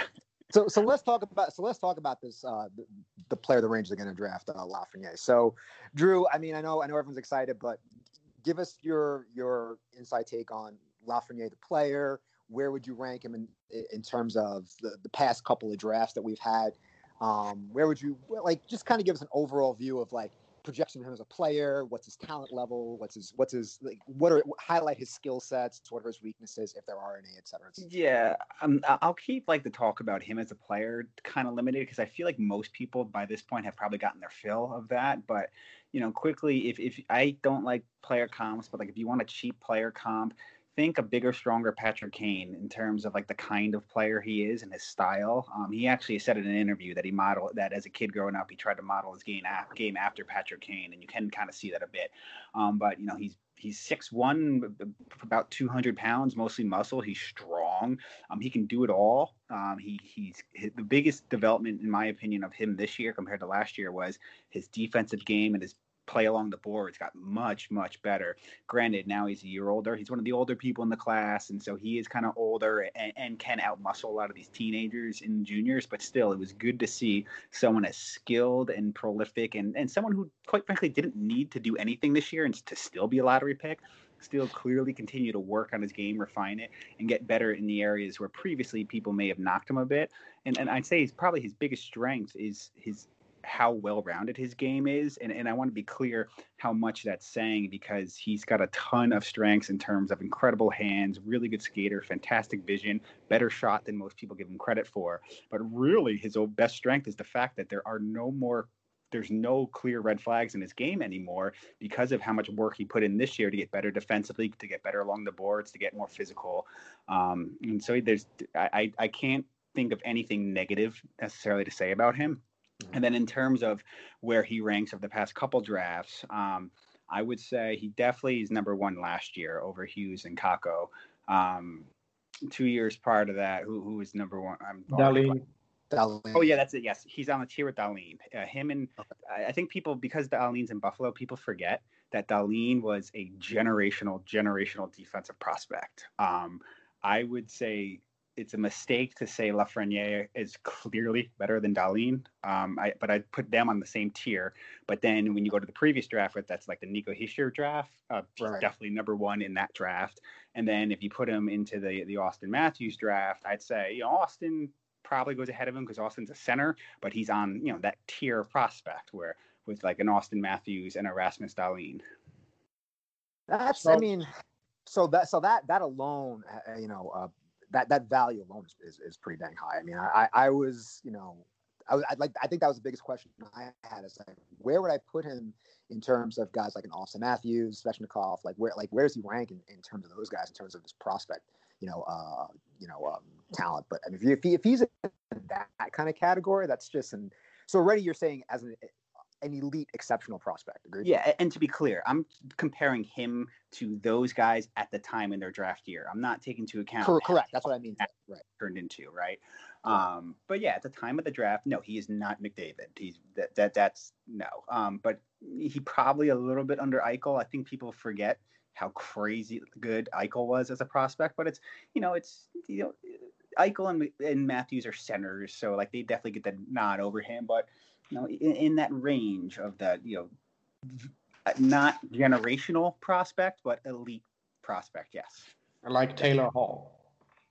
So so let's talk about so let's talk about this uh the, the player the Rangers are going to draft uh, Lafreniere. So Drew, I mean I know I know everyone's excited, but give us your your inside take on Lafreniere the player. Where would you rank him in in terms of the, the past couple of drafts that we've had? Um, where would you like just kind of give us an overall view of like projection of him as a player? What's his talent level? What's his what's his like what are highlight his skill sets? What are his weaknesses if there are any, et cetera. et cetera. Yeah, um, I'll keep like the talk about him as a player kind of limited because I feel like most people by this point have probably gotten their fill of that. But you know, quickly, if if I don't like player comps, but like if you want a cheap player comp, think a bigger, stronger Patrick Kane in terms of like the kind of player he is and his style. Um, he actually said in an interview that he modeled that as a kid growing up, he tried to model his game af- game after Patrick Kane, and you can kind of see that a bit. Um, but you know, he's he's six one, about two hundred pounds, mostly muscle. He's strong. Um, he can do it all. Um, he he's his, the biggest development, in my opinion, of him this year compared to last year was his defensive game and his play along the boards got much much better. Granted, now he's a year older. He's one of the older people in the class, and so he is kind of older and, and can outmuscle a lot of these teenagers and juniors. But still, it was good to see someone as skilled and prolific, and and someone who, quite frankly, didn't need to do anything this year and to still be a lottery pick. Still clearly continue to work on his game, refine it, and get better in the areas where previously people may have knocked him a bit. And and I'd say he's probably his biggest strength is his how well-rounded his game is and, and i want to be clear how much that's saying because he's got a ton of strengths in terms of incredible hands really good skater fantastic vision better shot than most people give him credit for but really his best strength is the fact that there are no more there's no clear red flags in his game anymore because of how much work he put in this year to get better defensively, to get better along the boards, to get more physical. Um, and so there's I, I can't think of anything negative necessarily to say about him. And then in terms of where he ranks of the past couple drafts, um, I would say he definitely is number one last year over Hughes and Kakko. Um, two years prior to that, who who was number one? I'm Dahlin. Dahlin. Oh yeah, that's it. Yes, he's on the tier with Dahlin. Uh, him and okay. I think people because Dahlin's in Buffalo, people forget that Dahlin was a generational, generational defensive prospect. Um, I would say it's a mistake to say Lafreniere is clearly better than Dahlin. Um, I, but I put them on the same tier. But then when you go to the previous draft, that's like the Nico Hischier draft, uh, right. definitely number one in that draft. And then if you put him into the the Auston Matthews draft, I'd say you know Auston probably goes ahead of him because Auston's a center, but he's on you know that tier of prospect where with like an Auston Matthews and Erasmus Rasmus Dahlin. That's so, I mean, so that so that that alone, uh, you know, uh, that that value alone is, is, is pretty dang high. I mean, I I was you know I I'd like I think that was the biggest question I had is like where would I put him in terms of guys like an Auston Matthews, Svechnikov, like where like where's he rank in, in terms of those guys in terms of his prospect, you know, uh, you know, um, talent. But I mean, if, he, if he's in that kind of category, that's just and so already you're saying as an an elite, exceptional prospect. Agreed? Yeah, and to be clear, I'm comparing him to those guys at the time in their draft year. I'm not taking into account. Correct. correct. That's what I mean. Right. Turned into right. Um, but yeah, at the time of the draft, no, he is not McDavid. He's that that that's no. Um, but he probably a little bit under Eichel. I think people forget how crazy good Eichel was as a prospect. But it's you know it's you know Eichel and, and Matthews are centers, so like they definitely get the nod over him. But you know, in, in that range of that, you know, uh, not generational prospect, but elite prospect. Yes. I like Taylor Hall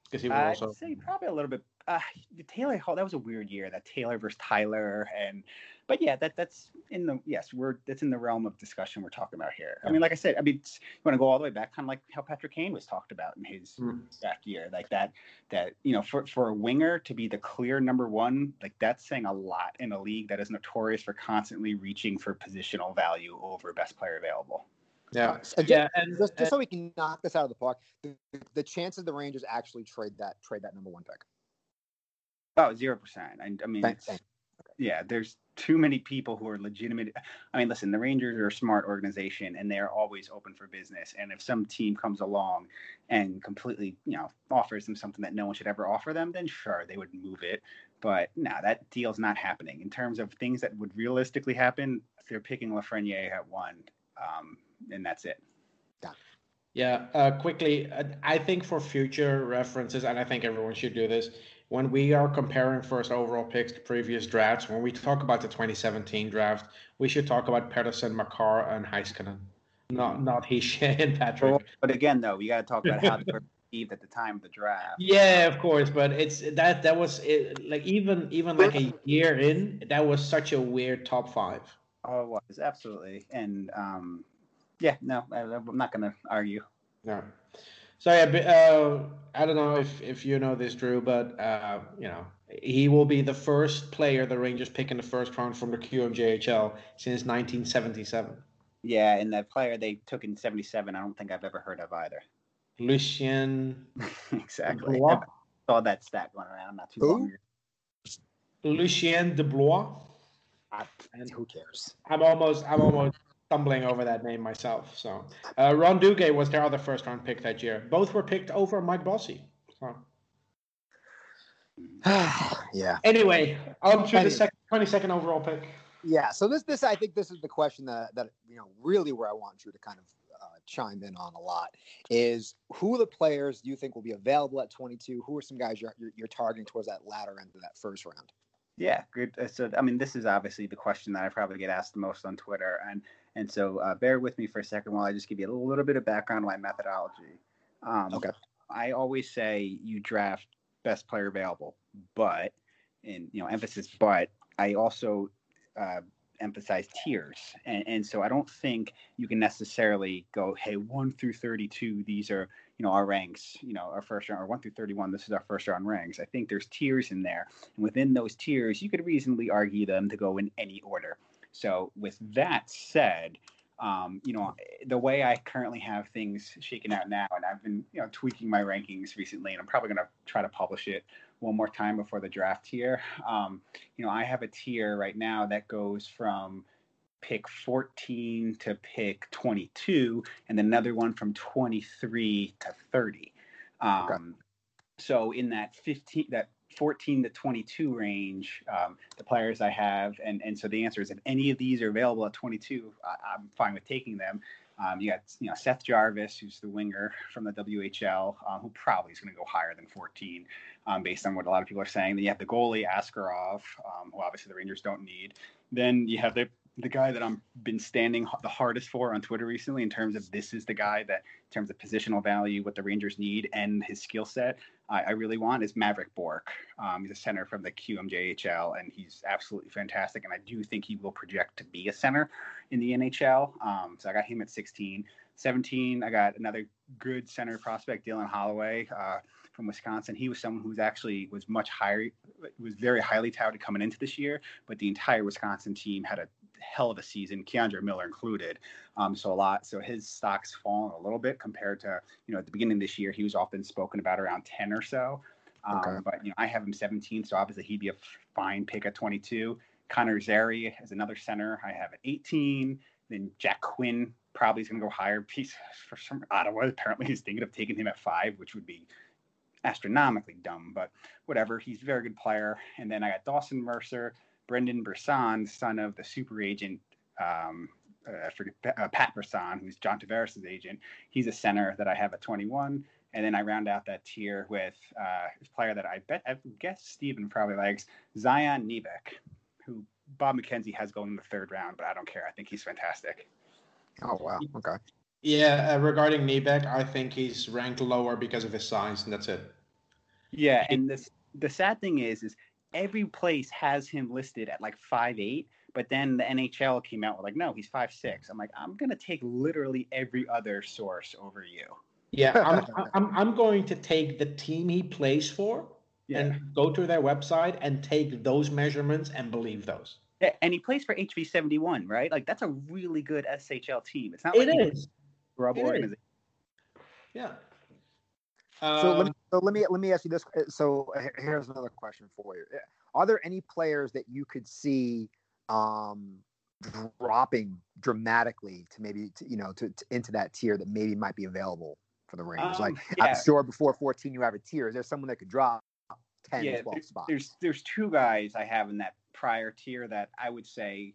because he was also. say probably a little bit. Uh, Taylor Hall. That was a weird year. That Taylor versus Tyler, and but yeah, that that's in the yes, we're that's in the realm of discussion we're talking about here. I mean, like I said, I mean, you want to go all the way back, kind of like how Patrick Kane was talked about in his mm. draft year, like that that you know for for a winger to be the clear number one, like that's saying a lot in a league that is notorious for constantly reaching for positional value over best player available. Yeah, and yeah, and just, just so we can knock this out of the park, the, the chances the Rangers actually trade that trade that number one pick. Oh, zero percent. I, I mean, yeah, there's too many people who are legitimate. I mean, listen, the Rangers are a smart organization and they're always open for business. And if some team comes along and completely, you know, offers them something that no one should ever offer them, then sure, they would move it. But no, that deal's not happening. In terms of things that would realistically happen, they're picking Lafreniere at one, um, and that's it. Yeah, uh, quickly, I think for future references, and I think everyone should do this, when we are comparing first overall picks to previous drafts, when we talk about the 2017 draft, we should talk about Pettersson, Makar, and Heiskanen, not not Hischier and Patrick. But again, though, we got to talk about how they were perceived at the time of the draft. Yeah, of course, but it's that that was it, like even even like a year in, that was such a weird top five. Oh, it was absolutely, and um, yeah, no, I, I'm not going to argue. No. So yeah, uh, I don't know if, if you know this, Drew, but uh, you know he will be the first player the Rangers pick in the first round from the QMJHL since 1977. Yeah, and the player they took in '77, I don't think I've ever heard of either. Lucien. exactly. I saw that stat going around not too Who? long ago. Lucien Deblois. and who cares? I'm almost. I'm almost stumbling over that name myself. So uh, Ron Duguay was their other first round pick that year. Both were picked over Mike Bossy. So. yeah. Anyway, on to anyway. the second, 22nd overall pick. Yeah. So this, this, I think this is the question that, that you know, really where I want Drew to kind of uh, chime in on a lot is who the players do you think will be available at 22? Who are some guys you're, you're, you're targeting towards that latter end of that first round? Yeah, good. Uh, so, I mean, this is obviously the question that I probably get asked the most on Twitter, and and so uh, bear with me for a second while I just give you a little bit of background on my methodology. Um, okay. I always say you draft best player available, but, and you know, emphasis, but I also uh, emphasize tiers, and, and so I don't think you can necessarily go, hey, one through thirty-two, these are you know our ranks, you know our first round, or one through thirty-one, this is our first round ranks. I think there's tiers in there, and within those tiers, you could reasonably argue them to go in any order. So with that said, um, you know, the way I currently have things shaken out now, and I've been, you know, tweaking my rankings recently, and I'm probably going to try to publish it one more time before the draft here. Um, you know, I have a tier right now that goes from pick 14 to pick 22, and another one from 23 to 30. Um, okay. So in that 15, that 14 to 22 range, um, the players I have. And, and so the answer is if any of these are available at 22, I, am fine with taking them. Um, you got you know Seth Jarvis, who's the winger from the WHL, um, who probably is going to go higher than 14, um, based on what a lot of people are saying. Then you have the goalie Askarov, um, who obviously the Rangers don't need. Then you have the the guy that I've been standing the hardest for on Twitter recently in terms of this is the guy that, in terms of positional value, what the Rangers need and his skill set, I, I, really want is Maverick Bourque. Um, he's a center from the QMJHL, and he's absolutely fantastic. And I do think he will project to be a center in the NHL. Um, so I got him at 16. 17, I got another good center prospect, Dylan Holloway. Uh, from Wisconsin. He was someone who's actually was much higher, was very highly touted coming into this year, but the entire Wisconsin team had a hell of a season, K'Andre Miller included. Um, so a lot. So his stock's fallen a little bit compared to you know at the beginning of this year. He was often spoken about around 10 or so. Um, okay. But you know I have him 17, so obviously he'd be a fine pick at 22. Connor Zary is another center. I have at 18. Then Jack Quinn probably is going to go higher. Piece for some Ottawa apparently he's thinking of taking him at five, which would be astronomically dumb, but whatever. He's a very good player. And then I got Dawson Mercer, Brendan Brisson, son of the super agent, um, uh, I forget, uh, Pat Brisson, who's John Tavares' agent. He's a center that I have at 21. And then I round out that tier with uh, this player that I bet, I guess Steven probably likes, Zion Nybeck, who Bob McKenzie has going in the third round, but I don't care. I think he's fantastic. Oh, wow. Okay. Yeah, uh, regarding Nybeck, I think he's ranked lower because of his size, and that's it. Yeah, and this the sad thing is, is every place has him listed at like five eight, but then the NHL came out with like, no, he's five six. I'm like, I'm gonna take literally every other source over you. Yeah, I'm, I'm, I'm going to take the team he plays for yeah. and go to their website and take those measurements and believe those. Yeah, and he plays for HV71, right? Like that's a really good SHL team. It's not like it is. Grub it organization. Is. Yeah. So, let me, um, so let me let me ask you this. Uh, so here's another question for you: Are there any players that you could see um, dropping dramatically to maybe to, you know to, to, into that tier that maybe might be available for the Rangers? Um, like yeah. I'm sure before 14 you have a tier. Is there someone that could drop 10, yeah, 12 spots? There's there's two guys I have in that prior tier that I would say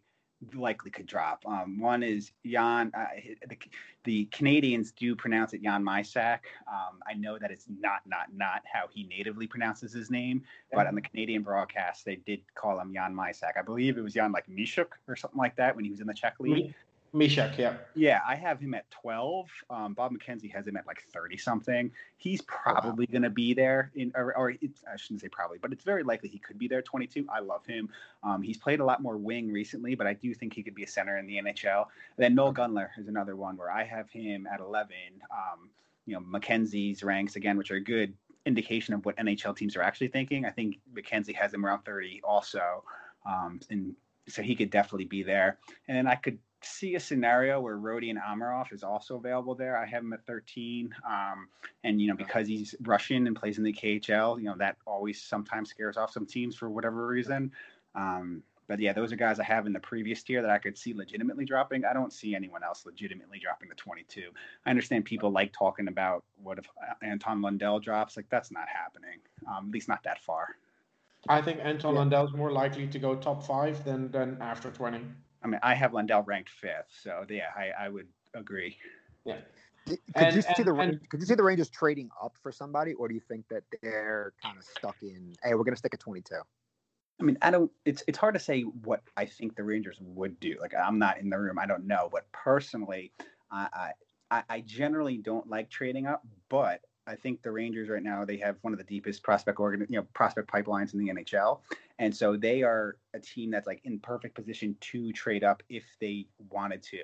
likely could drop. Um, one is Jan. Uh, the, the, Canadians do pronounce it Jan Mysak. Um, I know that it's not not not how he natively pronounces his name, but on the Canadian broadcast they did call him Jan Mysak. I believe it was Jan like Mishuk or something like that when he was in the Czech league. Mishak, yeah. Yeah, I have him at 12. Um, Bob McKenzie has him at like 30 something. He's probably wow. going to be there, in, or, or I shouldn't say probably, but it's very likely he could be there 22. I love him. Um, he's played a lot more wing recently, but I do think he could be a center in the NHL. And then Noel Gunler is another one where I have him at 11. Um, you know, McKenzie's ranks again, which are a good indication of what NHL teams are actually thinking. I think McKenzie has him around 30 also. Um, and so he could definitely be there. And I could see a scenario where Rodion Amirov is also available there. I have him at 13. Um, and, you know, because he's Russian and plays in the KHL, you know, that always sometimes scares off some teams for whatever reason. Um, but yeah, those are guys I have in the previous tier that I could see legitimately dropping. I don't see anyone else legitimately dropping to 22. I understand people like talking about what if Anton Lundell drops. Like, that's not happening, um, at least not that far. I think Anton yeah. Lundell's more likely to go top five than, than after 20. I mean, I have Lundell ranked fifth, so yeah, I, I would agree. Yeah. Could and, you see and, the and, could you see the Rangers trading up for somebody, or do you think that they're kind of stuck in? Hey, we're going to stick at twenty two. I mean, I don't. It's it's hard to say what I think the Rangers would do. Like, I'm not in the room. I don't know. But personally, I I, I generally don't like trading up. But I think the Rangers right now they have one of the deepest prospect organ, you know, prospect pipelines in the NHL, and so they are a team that's like in perfect position to trade up if they wanted to.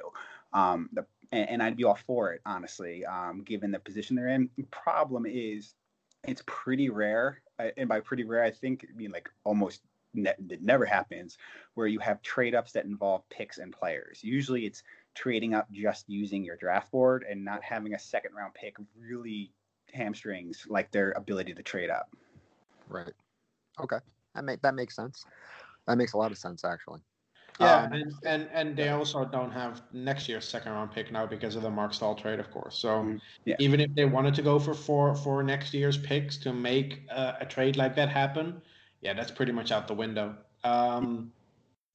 Um, the, and, and I'd be all for it, honestly, um, given the position they're in. The problem is it's pretty rare, and by pretty rare, I think I mean like almost ne- it never happens where you have trade ups that involve picks and players. Usually, it's trading up just using your draft board and not having a second round pick really hamstrings like their ability to trade up. Right. Okay. That make that makes sense. That makes a lot of sense actually. Yeah, Um, and, and and they also don't have next year's second round pick now because of the Marc Staal trade, of course. So Mhm. Yeah. even if they wanted to go for for for next year's picks to make uh, a trade like that happen, yeah, that's pretty much out the window. Um,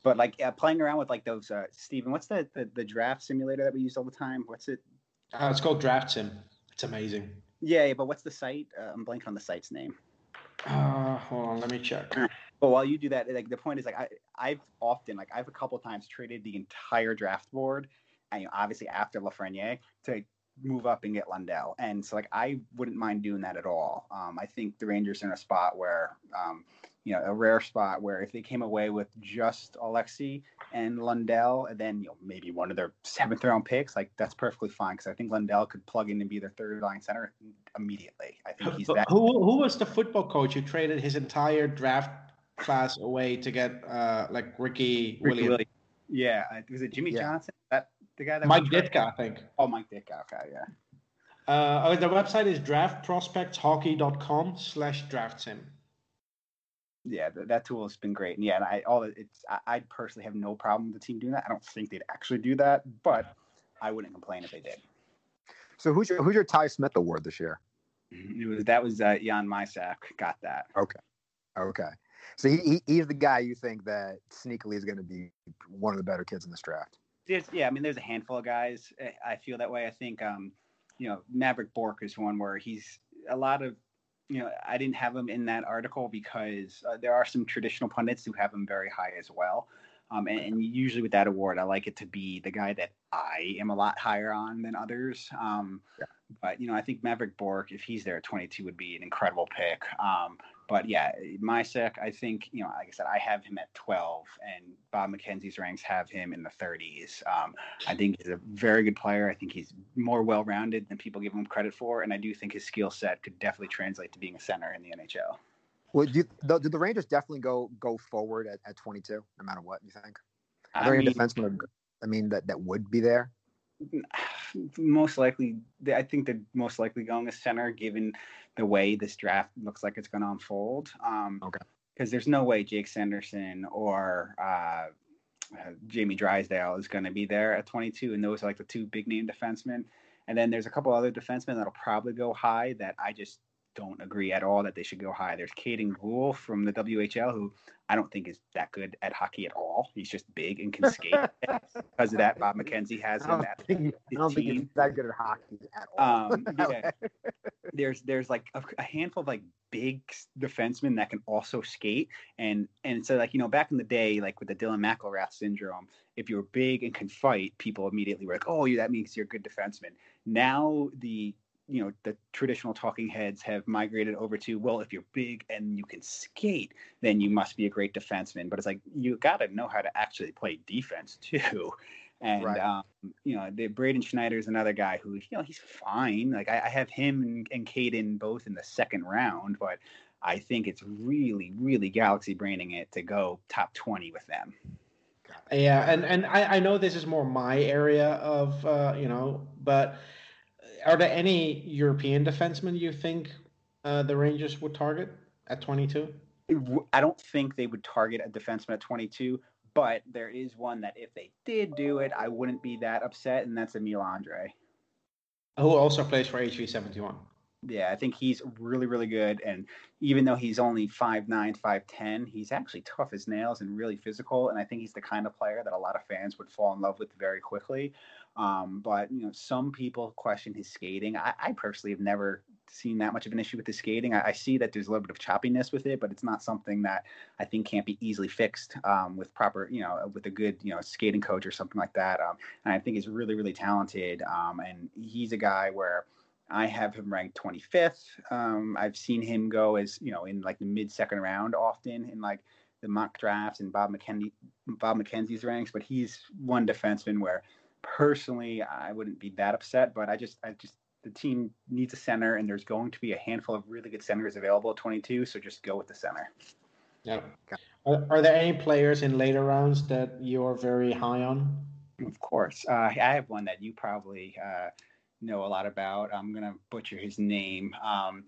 But like uh, playing around with like those, uh, Steven, what's the, the the draft simulator that we use all the time? What's it? uh, it's called Draft Sim. It's amazing. Yeah, yeah, but what's the site? Uh, I'm blanking on the site's name. Uh, hold on, let me check. But while you do that, like the point is, like I, I've often, like I've a couple times traded the entire draft board, and you know, obviously after Lafreniere to move up and get Lundell, and so like I wouldn't mind doing that at all. Um, I think the Rangers are in a spot where, um, you know, a rare spot where if they came away with just Alexi and Lundell, and then you know maybe one of their seventh round picks, like that's perfectly fine because I think Lundell could plug in and be their third line center immediately. I think he's that. who who was the football coach who traded his entire draft class away to get uh like Ricky, Ricky Williams? Williams. Yeah, was it Jimmy Yeah. Johnson? That the guy that Mike Ditka, I think. Oh, Mike Ditka. Okay, yeah. Uh, oh, the website is draftprospectshockey.com slash draftsim. Yeah, th- that tool has been great. And yeah, and I all it's I, I personally have no problem with the team doing that. I don't think they'd actually do that, but I wouldn't complain if they did. So who's your who's your Ty Smith award this year? It was that was uh, Jan Mysak got that. Okay. Okay. So he, he he's the guy you think that sneakily is going to be one of the better kids in this draft. There's, yeah, I mean, there's a handful of guys. eh, I feel that way. I think, um, you know, Maverick Bourque is one where he's a lot of, you know, I didn't have him in that article because uh, there are some traditional pundits who have him very high as well. Um, and, and usually with that award, I like it to be the guy that I am a lot higher on than others. Um, Yeah. But you know, I think Maverick Bourque, if he's there at 22, would be an incredible pick. Um, but yeah, Mysak, I think, you know, like I said, I have him at 12, and Bob McKenzie's ranks have him in the 30s. Um, I think he's a very good player. I think he's more well rounded than people give him credit for. And I do think his skill set could definitely translate to being a center in the NHL. Well, do, you, the, do the Rangers definitely go go forward at, at 22, no matter what you think? Are I there any mean, defensemen? I mean, that, that would be there. most likely, I think they're most likely going to center given the way this draft looks like it's going to unfold. Um, Okay. Because there's no way Jake Sanderson or uh, uh, Jamie Drysdale is going to be there at 22, and those are like the two big name defensemen. And then there's a couple other defensemen that'll probably go high that I just don't agree at all that they should go high. There's Kaiden Guhle from the WHL, who I don't think is that good at hockey at all. He's just big and can skate. because of that, Bob McKenzie has I him don't at think, I don't think he's that good at hockey at all. Um, yeah. there's there's like a, a handful of like big defensemen that can also skate and and so like you know back in the day like with the Dylan McIlrath syndrome if you're big and can fight people immediately were like oh yeah, that means you're a good defenseman now the you know the traditional talking heads have migrated over to well if you're big and you can skate then you must be a great defenseman but it's like you got to know how to actually play defense too and Right. um, you know, the Braden Schneider is another guy who, you know, he's fine. Like I, I have him and, and Kaiden both in the second round, but I think it's really, really galaxy braining it to go top twenty with them. Yeah, and and I, I know this is more my area of uh, you know, but are there any European defensemen you think uh, the Rangers would target at 22? I don't think they would target a defenseman at twenty-two, but there is one that if they did do it, I wouldn't be that upset, and that's Emil Andrae. Who also plays for HV71? Yeah, I think he's really, really good. And even though he's only 5'9, 5'10, he's actually tough as nails and really physical. And I think he's the kind of player that a lot of fans would fall in love with very quickly. Um, but, you know, some people question his skating. I, I personally have never seen that much of an issue with his skating. I, I see that there's a little bit of choppiness with it, but it's not something that I think can't be easily fixed um, with proper, you know, with a good, you know, skating coach or something like that. Um, and I think he's really, really talented. Um, and he's a guy where, I have him ranked 25th. Um, I've seen him go as you know in like the mid second round often in like the mock drafts and Bob McKenzie Bob McKenzie's ranks, but he's one defenseman where personally I wouldn't be that upset, but I just I just the team needs a center and there's going to be a handful of really good centers available at 22, so just go with the center. Yeah. Are, are there any players in later rounds that you're very high on? Of course. Uh, I have one that you probably uh, know a lot about. I'm going to butcher his name, um,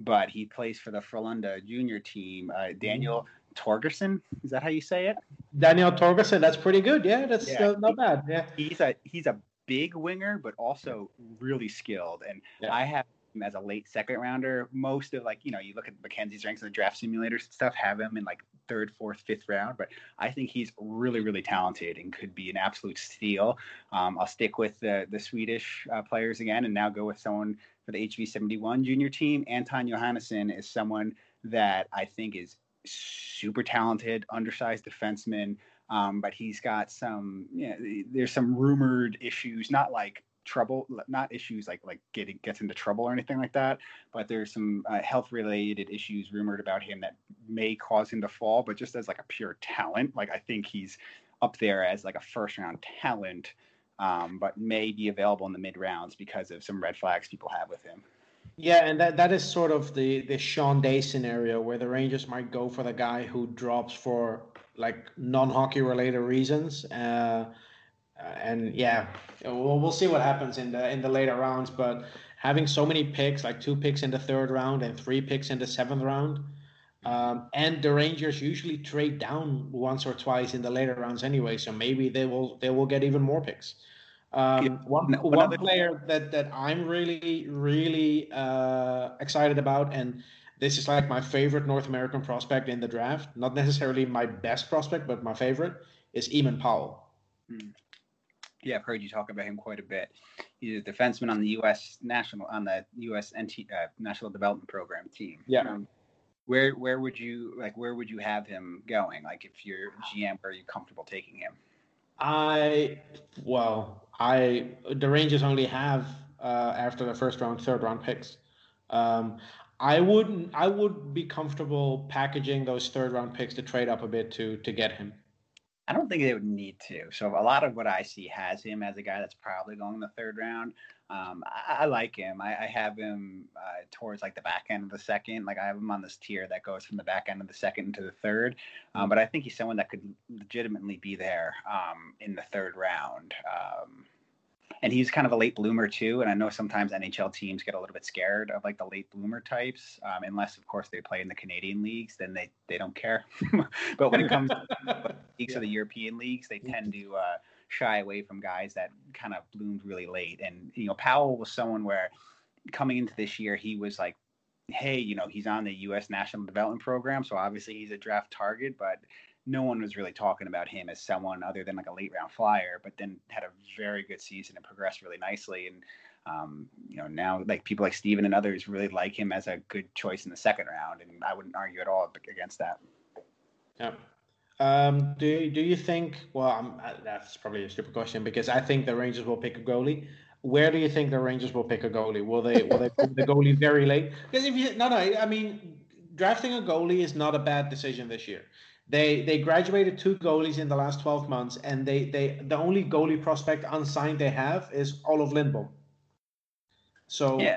but he plays for the Frölunda junior team. Uh, Daniel Torgersson. Is that how you say it? Daniel Torgersson. That's pretty good. Yeah, that's Yeah. uh, not bad. Yeah. He's a he's a big winger, but also really skilled. And Yeah. I have him as a late second rounder. Most of like you know you look at McKenzie's ranks in the draft simulators and stuff, have him in like third, fourth, fifth round. But I think he's really really talented and could be an absolute steal. Um, I'll stick with the the Swedish uh, players again, and now go with someone for the HV71 junior team. Anton Johannesson is someone that I think is super talented, undersized defenseman. Um, but he's got some, you know, there's some rumored issues, not like trouble, not issues like like getting gets into trouble or anything like that. But there's some uh, health related issues rumored about him that may cause him to fall. But just as like a pure talent, like I think he's up there as like a first round talent, um, but may be available in the mid rounds because of some red flags people have with him. Yeah, and that, that is sort of the, the Sean Day scenario where the Rangers might go for the guy who drops for like non hockey related reasons. Uh, and yeah, we'll, we'll see what happens in the in the later rounds. But having so many picks, like two picks in the third round and three picks in the seventh round, um, and the Rangers usually trade down once or twice in the later rounds anyway. So maybe they will they will get even more picks. Um, Yeah, one one player that that I'm really really uh, excited about, and this is like my favorite North American prospect in the draft. Not necessarily my best prospect, but my favorite is Eamon Powell. Yeah, I've heard you talk about him quite a bit. He's a defenseman on the U.S. national on the U.S. NT, uh, National Development Program team. Yeah. Um, where where would you like? Where would you have him going? Like, if you're GM, where are you comfortable taking him? I well, I the Rangers only have uh, after the first round, third round picks. Um, I wouldn't. I would be comfortable packaging those third round picks to trade up a bit to to get him. I don't think they would need to. So a lot of what I see has him as a guy that's probably going the third round. Um, I, I like him. I, I have him uh, towards like the back end of the second. Like I have him on this tier that goes from the back end of the second into the third. Um, but I think he's someone that could legitimately be there um, in the third round. And he's kind of a late bloomer too. And I know sometimes NHL teams get a little bit scared of like the late bloomer types, um, unless of course they play in the Canadian leagues, then they they don't care. but when it comes to leagues or the European leagues, they tend to uh, shy away from guys that kind of bloomed really late. And you know, Powell was someone where coming into this year, he was like, hey, you know, he's on the U.S. National Development Program, so obviously he's a draft target, but no one was really talking about him as someone other than like a late round flyer, but then had a very good season and progressed really nicely. And, um, you know, now like people like Steven and others really like him as a good choice in the second round. And I wouldn't argue at all against that. Yeah. Um, do do you think? Well, I'm, uh, that's probably a stupid question because I think the Rangers will pick a goalie. Where do you think the Rangers will pick a goalie? Will they will they pick the goalie very late? Because if you no no, I mean drafting a goalie is not a bad decision this year. They they graduated two goalies in the last twelve months, and they they the only goalie prospect unsigned they have is Olof Lindbom. So Yeah.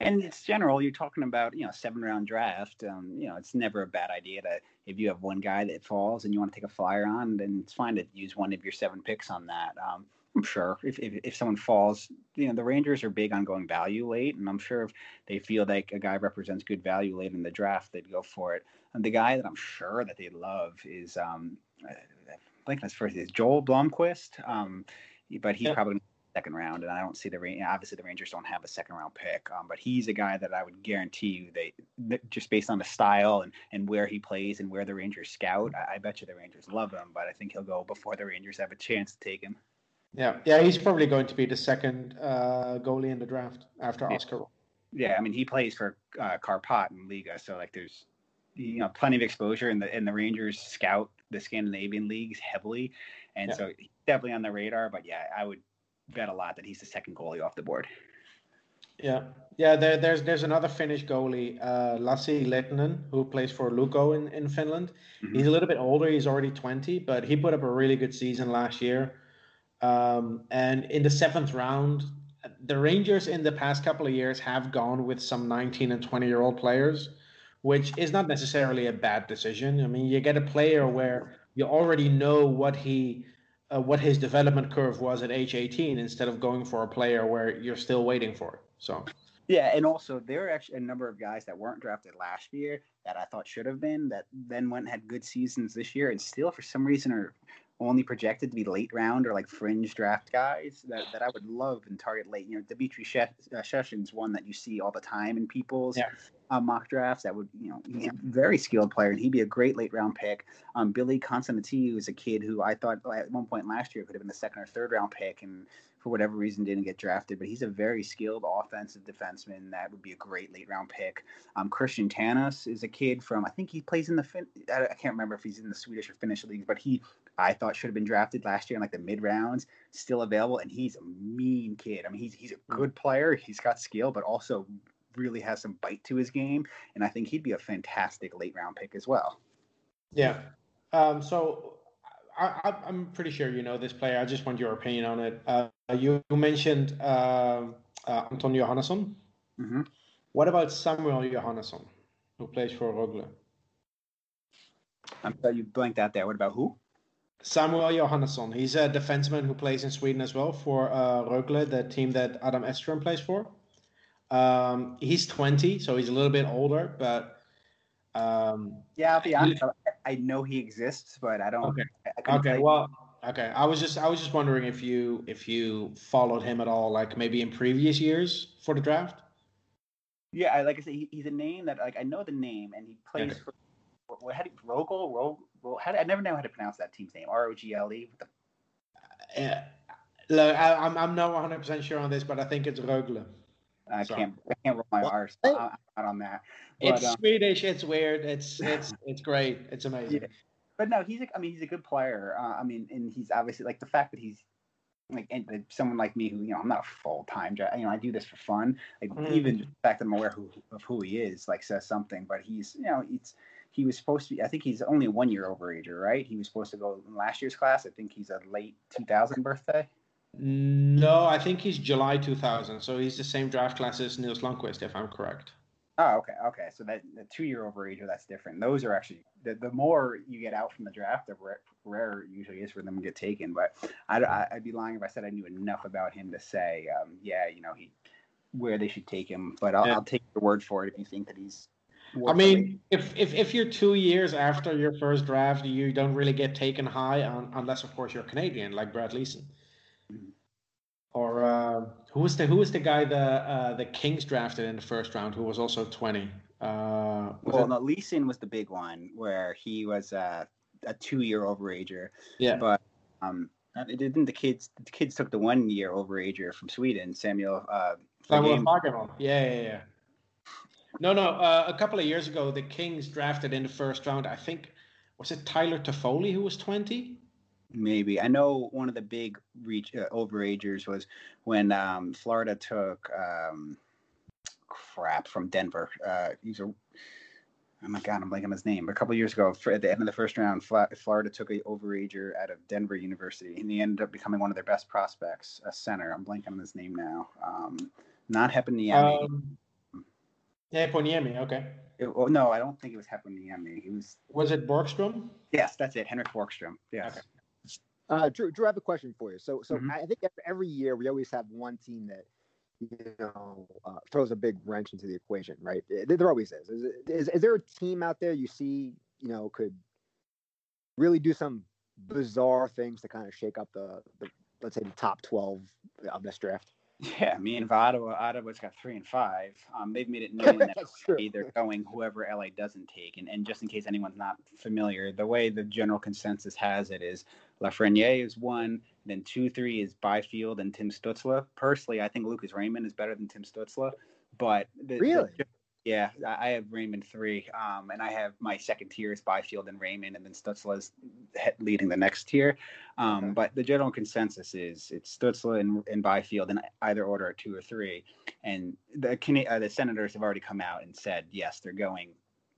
And it's general. You're talking about you know seven round draft. Um, you know it's never a bad idea to if you have one guy that falls and you want to take a flyer on, then it's fine to use one of your seven picks on that. Um, I'm sure if, if if someone falls, you know the Rangers are big on going value late, and I'm sure if they feel like a guy represents good value late in the draft, they'd go for it. And the guy that I'm sure that they love is um, I think that's first is Joel Blomqvist. Um, but he's Yeah. probably second round, and I don't see the obviously the Rangers don't have a second round pick, um, but he's a guy that I would guarantee you they that just based on the style and, and where he plays and where the Rangers scout, I, I bet you the Rangers love him, but I think he'll go before the Rangers have a chance to take him. Yeah yeah he's probably going to be the second uh, goalie in the draft after Yeah. Oscar. Yeah, I mean he plays for uh, Karpat in Liiga, so like there's you know plenty of exposure, and the and the Rangers scout the Scandinavian leagues heavily, and Yeah. so definitely on the radar. But yeah, I would bet a lot that he's the second goalie off the board. Yeah, yeah. There, there's there's another Finnish goalie, uh, Lassi Lehtinen, who plays for Lukko in in Finland. Mm-hmm. He's a little bit older. He's already 20, but he put up a really good season last year. Um, and in the seventh round, the Rangers in the past couple of years have gone with some 19 and 20 year old players, which is not necessarily a bad decision. I mean, you get a player where you already know what he uh, what his development curve was at age 18 instead of going for a player where you're still waiting for it. So yeah, and also there are actually a number of guys that weren't drafted last year that I thought should have been that then went and had good seasons this year and still for some reason are only projected to be late round or like fringe draft guys that, that I would love and target late. You know, Dimitri uh, one that you see all the time in people's yeah. uh, mock drafts. That would, you know, very skilled player, and he'd be a great late round pick. Um, Billy Constantine is a kid who I thought at one point last year could have been the second or third round pick, and for whatever reason didn't get drafted, but he's a very skilled offensive defenseman that would be a great late round pick. Um, Christian Tanas is a kid from I think he plays in the fin- I can't remember if he's in the Swedish or Finnish leagues, but he I thought should have been drafted last year in like the mid rounds, still available, and he's a mean kid. I mean he's he's a hmm. good player, he's got skill, but also really has some bite to his game, and I think he'd be a fantastic late round pick as well. Yeah. Um, so I, am pretty sure you know this player. I just want your opinion on it. Uh, you, mentioned uh, uh, Anton Johannesson. Mm-hmm. What about Samuel Johannesson, who plays for Rögle? I'm sorry, you blanked out there. What about who? Samuel Johannesson. He's a defenseman who plays in Sweden as well for uh, Rögle, the team that Adam Estrom plays for. Um, he's 20, so he's a little bit older, but um, yeah, I'll be honest. I know he exists, but I don't. Okay. I okay. Well. Okay. I was just I was just wondering if you if you followed him at all, like maybe in previous years for the draft. Yeah, I, like I said, he, he's a name that like I know the name, and he plays okay. for. What had he Rogel? Rogel? How did, I never know how to pronounce that team's name. R O G L E. Uh, look, I, am I'm, I'm not 100 percent sure on this, but I think it's Rögle. I can't I can't roll my R's. I'm not on that. But, it's um, Swedish. It's weird. It's it's it's great. It's amazing. Yeah. But no, he's a, I mean he's a good player. Uh, I mean, and he's obviously like the fact that he's like and someone like me who you know I'm not a full time you know I do this for fun. Like mm. even the fact that I'm aware who, of who he is like says something. But he's you know it's he was supposed to be. I think he's only one year overager, right? He was supposed to go in last year's class. I think he's a late 2000 birthday. No, I think he's July 2000. So he's the same draft class as Nils Lundkvist, if I'm correct. Oh, okay, okay. So that the two-year overager, that's different. Those are actually the, the more you get out from the draft, the rare, rare it usually is for them to get taken. But I'd, I'd be lying if I said I knew enough about him to say, um, yeah, you know, he where they should take him. But I'll, yeah. I'll take your word for it if you think that he's. I mean, if, if if you're two years after your first draft, you don't really get taken high, on, unless of course you're Canadian, like Brad Leason, Mm-hmm. Or uh, who was the who was the guy the uh, the Kings drafted in the first round who was also twenty? Uh, well, it? no, Leason was the big one where he was uh, a two year overager. Yeah, but um, it didn't the kids the kids took the one year overager from Sweden, Samuel. Uh, Samuel Fagerholm. Yeah, yeah, yeah. No, no. Uh, a couple of years ago, the Kings drafted in the first round. I think was it Tyler Toffoli who was twenty. Maybe I know one of the big reach uh, overagers was when um, Florida took um, crap from Denver. Uh, he's a oh my god, I'm blanking on his name. A couple years ago, at the end of the first round, Florida took a overager out of Denver University, and he ended up becoming one of their best prospects, a center. I'm blanking on his name now. Um, not Heponiemi. Um. Okay. It, well, no, I don't think it was Heponiemi. He was. Was it Borgstrom? Yes, that's it. Henrik Borgstrom. Yes. Okay. Uh, Drew, Drew, I have a question for you. So, so mm-hmm. I think every year we always have one team that you know uh, throws a big wrench into the equation, right? There always is. Is, is. is there a team out there you see, you know, could really do some bizarre things to kind of shake up the, the let's say the top twelve of this draft? Yeah, me and Ottawa. Ottawa's got three and five. Um, they've made it known that they're going whoever LA doesn't take. And, and just in case anyone's not familiar, the way the general consensus has it is Lafreniere is one, then two, three is Byfield and Tim Stützle. Personally, I think Lucas Raymond is better than Tim Stützle. But the, really, the, yeah, I have Raymond three, um, and I have my second tier is Byfield and Raymond, and then Stützle is leading the next tier. Um, Okay. But the general consensus is it's Stützle and, and Byfield in either order at two or three. And the uh, the Senators have already come out and said, yes, they're going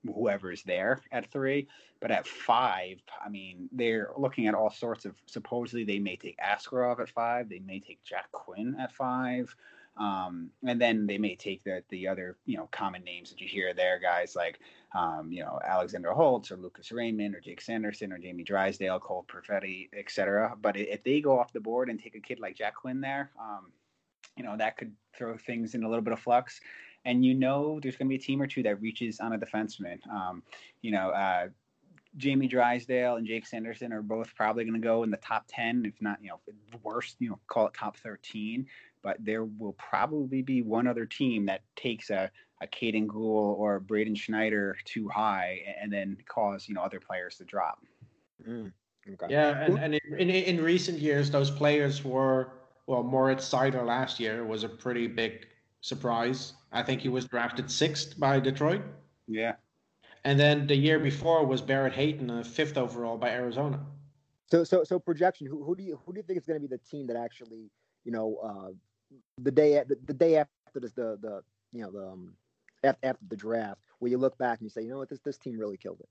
whoever's there at three. But at five, I mean, they're looking at all sorts of. Supposedly, they may take Askarov at five. They may take Jack Quinn at five. Um, and then they may take the the other you know common names that you hear there, guys like um, you know Alexander Holtz or Lucas Raymond or Jake Sanderson or Jamie Drysdale, Cole Perfetti, etc. But if they go off the board and take a kid like Jack Quinn there, um, you know that could throw things in a little bit of flux. And you know there's going to be a team or two that reaches on a defenseman. Um, you know, uh, Jamie Drysdale and Jake Sanderson are both probably going to go in the top 10, if not, you know, worst, you know, call it top 13. But there will probably be one other team that takes a, a Kaiden Guhle or Braden Schneider too high and, and then cause, you know, other players to drop. Mm, okay. Yeah, and, and in, in in recent years, those players were well. Moritz Seider last year was a pretty big surprise. I think he was drafted sixth by Detroit, Yeah. and then the year before was Barrett Hayton, uh, fifth overall by Arizona. So so so projection. Who, who do you who do you think is going to be the team that actually you know uh, the day the, the day after this, the the you know the um, after, after the draft where you look back and you say you know what this this team really killed it.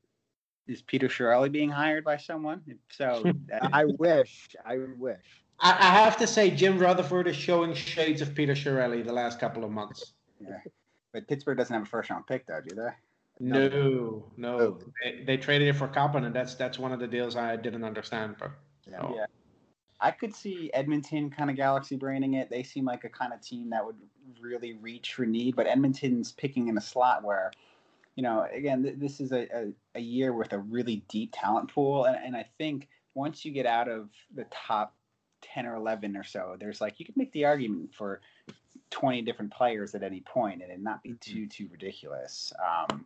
Is Peter Chiarelli being hired by someone? If so, I wish I wish. I, I have to say, Jim Rutherford is showing shades of Peter Chiarelli the last couple of months. yeah. But Pittsburgh doesn't have a first round pick, though, do they? No, no, Oh. they, they traded it for Kapanen, and that's that's one of the deals I didn't understand. But Yeah. oh. Yeah. I could see Edmonton kind of galaxy braining it. They seem like a kind of team that would really reach for need, but Edmonton's picking in a slot where, you know, again, th- this is a, a, a year with a really deep talent pool. And, and I think once you get out of the top 10 or 11 or so, there's like, you can make the argument for 20 different players at any point and it not be too, too ridiculous. Um,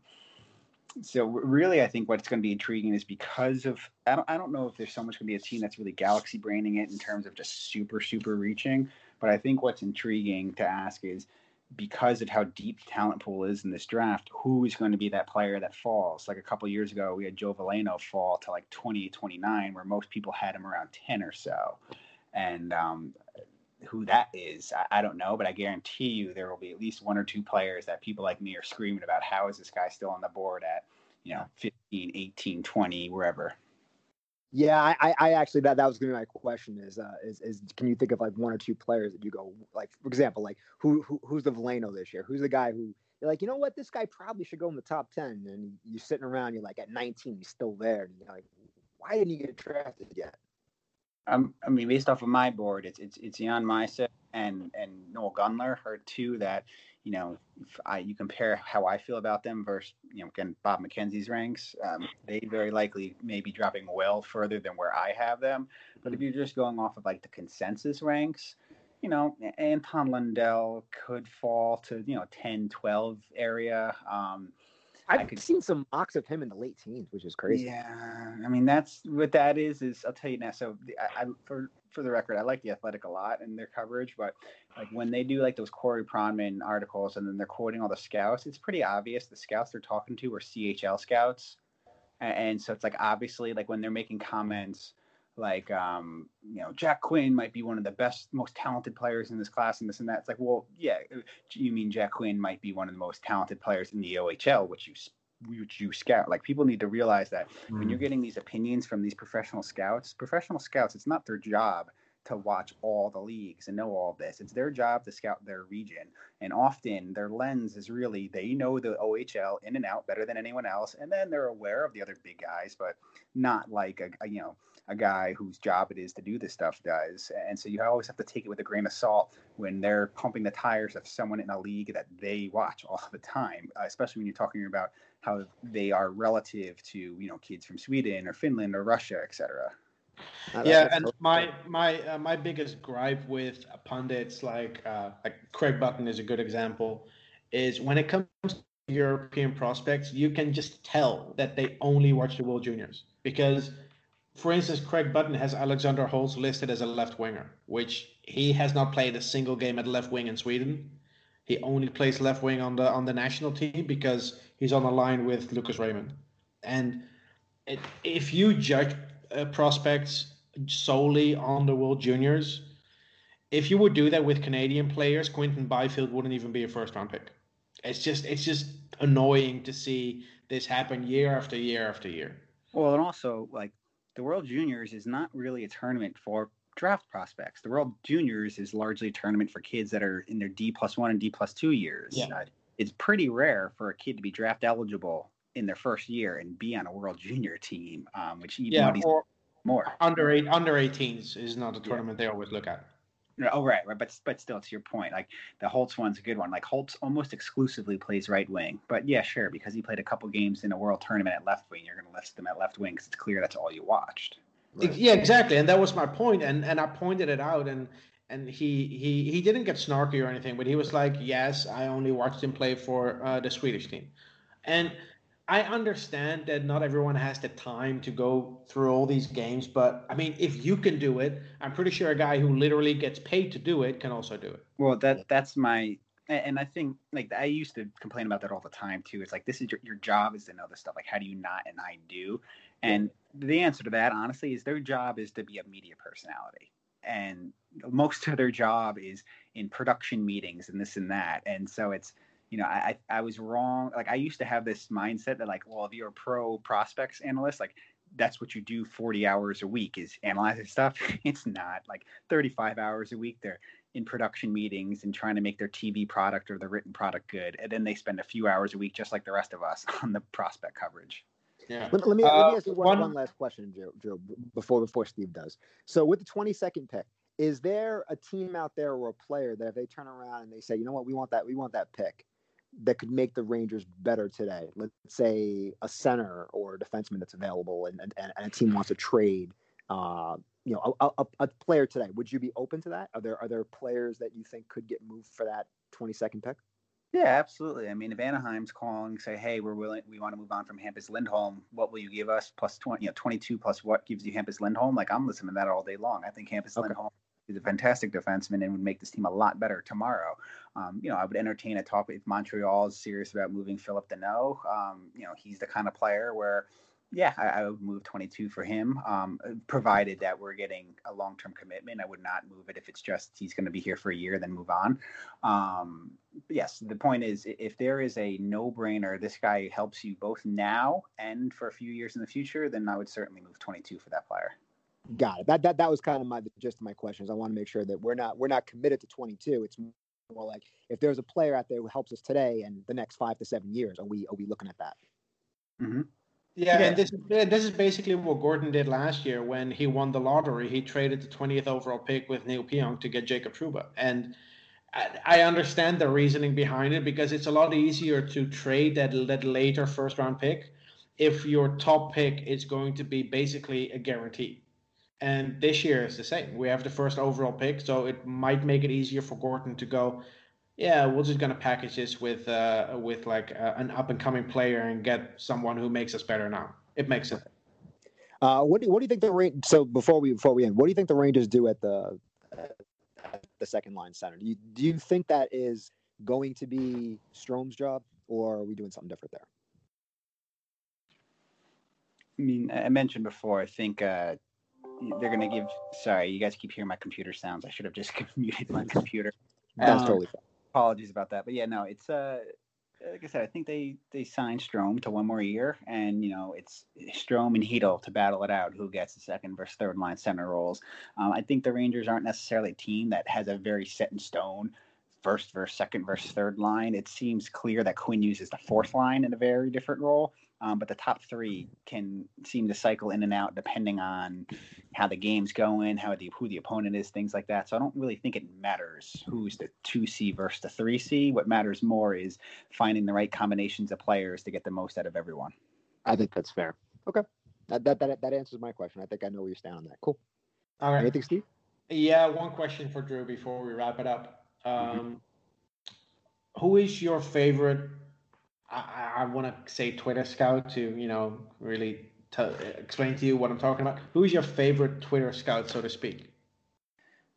so really, I think what's going to be intriguing is because of I don't I don't know if there's so much going to be a team that's really galaxy braining it in terms of just super super reaching, but I think what's intriguing to ask is because of how deep the talent pool is in this draft, who is going to be that player that falls? Like a couple years ago, we had Joe Veleno fall to like 20, 29, where most people had him around 10 or so. And um, who that is, I, I don't know, but I guarantee you there will be at least one or two players that people like me are screaming about. How is this guy still on the board at, you know, 15, 18, 20, wherever? Yeah, I, I- actually that that was gonna be my question is uh is, is can you think of like one or two players that you go like for example like who, who who's the Veleno this year? Who's the guy who you're like you know what this guy probably should go in the top ten and you're sitting around you're like at 19 he's still there and you're like why didn't he get drafted yet? Um, I mean, based off of my board, it's it's it's Jan Mysak and and Noel Gunler are two that you know I you compare how I feel about them versus you know again Bob McKenzie's ranks. Um, they very likely may be dropping well further than where I have them. But if you're just going off of like the consensus ranks, you know Anton Lundell could fall to you know 10, 12 area. Um, I've I could- seen some mocks of him in the late teens, which is crazy. yeah, I mean that's what that is. Is I'll tell you now. So the, I, I, for for the record, I like the Athletic a lot and their coverage, but like when they do like those Corey Pronman articles and then they're quoting all the scouts, it's pretty obvious the scouts they're talking to are CHL scouts, and, and so it's like obviously like when they're making comments like um you know Jack Quinn might be one of the best most talented players in this class and this and that. It's like well yeah you mean Jack Quinn might be one of the most talented players in the OHL which you which you scout. Like people need to realize that when you're getting these opinions from these professional scouts professional scouts it's not their job to watch all the leagues and know all this. It's their job to scout their region. And often their lens is really they know the OHL in and out better than anyone else. And then they're aware of the other big guys but not like a, a you know a guy whose job it is to do this stuff does. And so you always have to take it with a grain of salt when they're pumping the tires of someone in a league that they watch all the time, uh, especially when you're talking about how they are relative to, you know, kids from Sweden or Finland or Russia, et cetera. Uh, yeah, and so- my my uh, my biggest gripe with pundits like uh, like Craig Button is a good example, is when it comes to European prospects, you can just tell that they only watch the World Juniors because, for instance, Craig Button has Alexander Holtz listed as a left winger, which he has not played a single game at left wing in Sweden. He only plays left wing on the on the national team because he's on the line with Lucas Raymond, and it, if you judge uh, prospects solely on the World Juniors, if you would do that with Canadian players, Quinton Byfield wouldn't even be a first round pick. It's just it's just annoying to see this happen year after year after year. Well, and also like the World Juniors is not really a tournament for draft prospects. The World Juniors is largely a tournament for kids that are in their D plus one and D plus two years. Yeah. Uh, it's pretty rare for a kid to be draft eligible in their first year and be on a World Junior team, um, which even Yeah, more. under eight under 18s is not a tournament they always look at. Oh right, right, but but still, to your point, like the Holtz one's a good one. Like Holtz almost exclusively plays right wing, but yeah, sure, because he played a couple games in a World Tournament at left wing, you're going to list them at left wing because it's clear that's all you watched. Ex- Yeah, exactly, and that was my point, and and I pointed it out, and and he he he didn't get snarky or anything, but he was like, "Yes, I only watched him play for uh, the Swedish team," and I understand that not everyone has the time to go through all these games, but I mean, if you can do it, I'm pretty sure a guy who literally gets paid to do it can also do it. Well, that that's my, and I think like I used to complain about that all the time too. It's like this is your your job is to know this stuff. Like how do you not and I do? And the answer to that, honestly, is their job is to be a media personality, and most of their job is in production meetings and this and that. And so it's you know I I I was wrong. Like I used to have this mindset that like well if you're a pro prospects analyst like that's what you do 40 hours a week is analyzing stuff it's not like 35 hours a week they're in production meetings and trying to make their tv product or their written product good and then they spend a few hours a week just like the rest of us on the prospect coverage Yeah. Let, let me, let Uh, me ask you one, one- one last question, Joe, Joe, before before Steve does. So with the 22nd pick, is there a team out there or a player that if they turn around and they say, you know what, we want that, we want that pick, that could make the Rangers better today? Let's say a center or a defenseman that's available, and and, and a team wants to trade. Uh, you know, a, a, a player today. Would you be open to that? Are there are there players that you think could get moved for that 22nd pick? yeah absolutely i mean if anaheim's calling say hey we're willing we want to move on from hampus lindholm what will you give us plus 20 you know 22 plus what gives you hampus lindholm like i'm listening to that all day long i think hampus Okay. lindholm is a fantastic defenseman and would make this team a lot better tomorrow. Um, you know, I would entertain a talk if Montreal is serious about moving Phillip Danault. Um, you know, he's the kind of player where, yeah, I, I would move 22 for him, um, provided that we're getting a long-term commitment. I would not move it if it's just he's going to be here for a year, then move on. Um, yes, the point is, if there is a no-brainer, this guy helps you both now and for a few years in the future, then I would certainly move 22 for that player. Got it. That that that was kind of my the gist of my questions. I want to make sure that we're not we're not committed to 22. It's more like if there's a player out there who helps us today and the next five to seven years, are we are we looking at that? hmm Yeah, Yeah. and this this is basically what Gorton did last year when he won the lottery. He traded the 20th overall pick with Neil Pionk to get Jacob Trouba, and I, I understand the reasoning behind it because it's a lot easier to trade that that later first round pick if your top pick is going to be basically a guarantee. And this year is the same. We have the first overall pick, so it might make it easier for Gorton to go. Yeah, we're just gonna package this with uh, with like uh, an up and coming player and get someone who makes us better now. It makes it. Uh, what do what do you think the Rangers? So before we before we end, what do you think the Rangers do at the at the second line center? Do you do you think that is going to be Strome's job, or are we doing something different there? I mean, I I mentioned before. I think uh, they're going to give. Sorry, you guys keep hearing my computer sounds. I should have just muted my computer. That's Um, totally fine. Apologies about that. But yeah, no, it's uh, like I said, I think they they signed Strome to one more year, and you know it's Strome and Chytil to battle it out. Who gets the second versus third line center roles? Um, I think the Rangers aren't necessarily a team that has a very set in stone first versus second versus third line. It seems clear that Quinn uses the fourth line in a very different role. Um, but the top three can seem to cycle in and out depending on how the game's going, how the who the opponent is, things like that. So I don't really think it matters who's the two C versus the three C. What matters more is finding the right combinations of players to get the most out of everyone. I think that's fair. Okay, that that that, that answers my question. I think I know where you stand on that. Cool. All right. Anything, Steve? Yeah, one question for Drew before we wrap it up. Mm-hmm. Um, who is your favorite? I, I, want to say Twitter scout to you know really explain to you what I'm talking about. Who is your favorite Twitter scout, so to speak?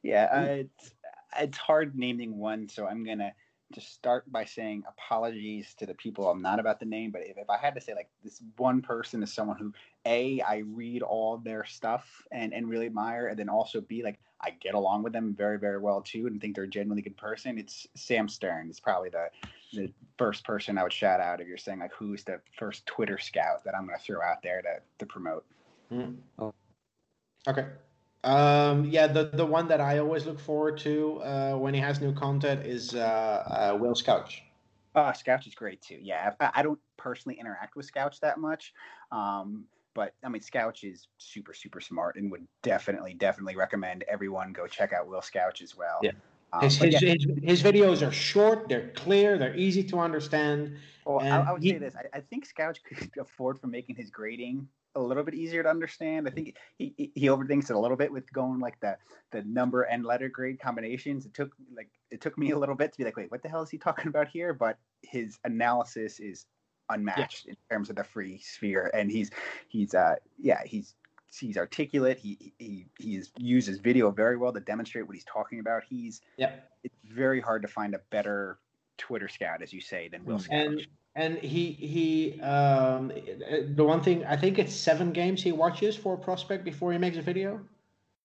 Yeah, uh, it's it's hard naming one, so I'm gonna just start by saying apologies to the people I'm not about the name. But if, if I had to say like this one person is someone who a I read all their stuff and and really admire, and then also b like I get along with them very very well too, and think they're a genuinely good person. It's Sam Stern. It's probably the the first person I would shout out if you're saying like who's the first Twitter scout that I'm going to throw out there to to promote. Mm. Okay. Um, yeah, the the one that I always look forward to uh, when he has new content is uh, uh, Will Scouch. Uh, Scouch is great too. Yeah, I, I don't personally interact with Scouch that much, um, but I mean, Scouch is super super smart and would definitely definitely recommend everyone go check out Will Scouch as well. Yeah. Um, His, his, yeah, his, his videos are short, they're clear, they're easy to understand. well, I, and I would he- say this: I, I think Scouch could afford for making his grading a little bit easier to understand. I think he he, he overthinks it a little bit with going like the the number and letter grade combinations. It took like it took me a little bit to be like, wait, what the hell is he talking about here? But his analysis is unmatched in terms of the free sphere, and he's he's uh yeah he's he's articulate. He he he's uses video very well to demonstrate what he's talking about. He's Yeah. It's very hard to find a better Twitter scout, as you say, than Will Scouch. and and he he um the one thing I think it's seven games he watches for a prospect before he makes a video.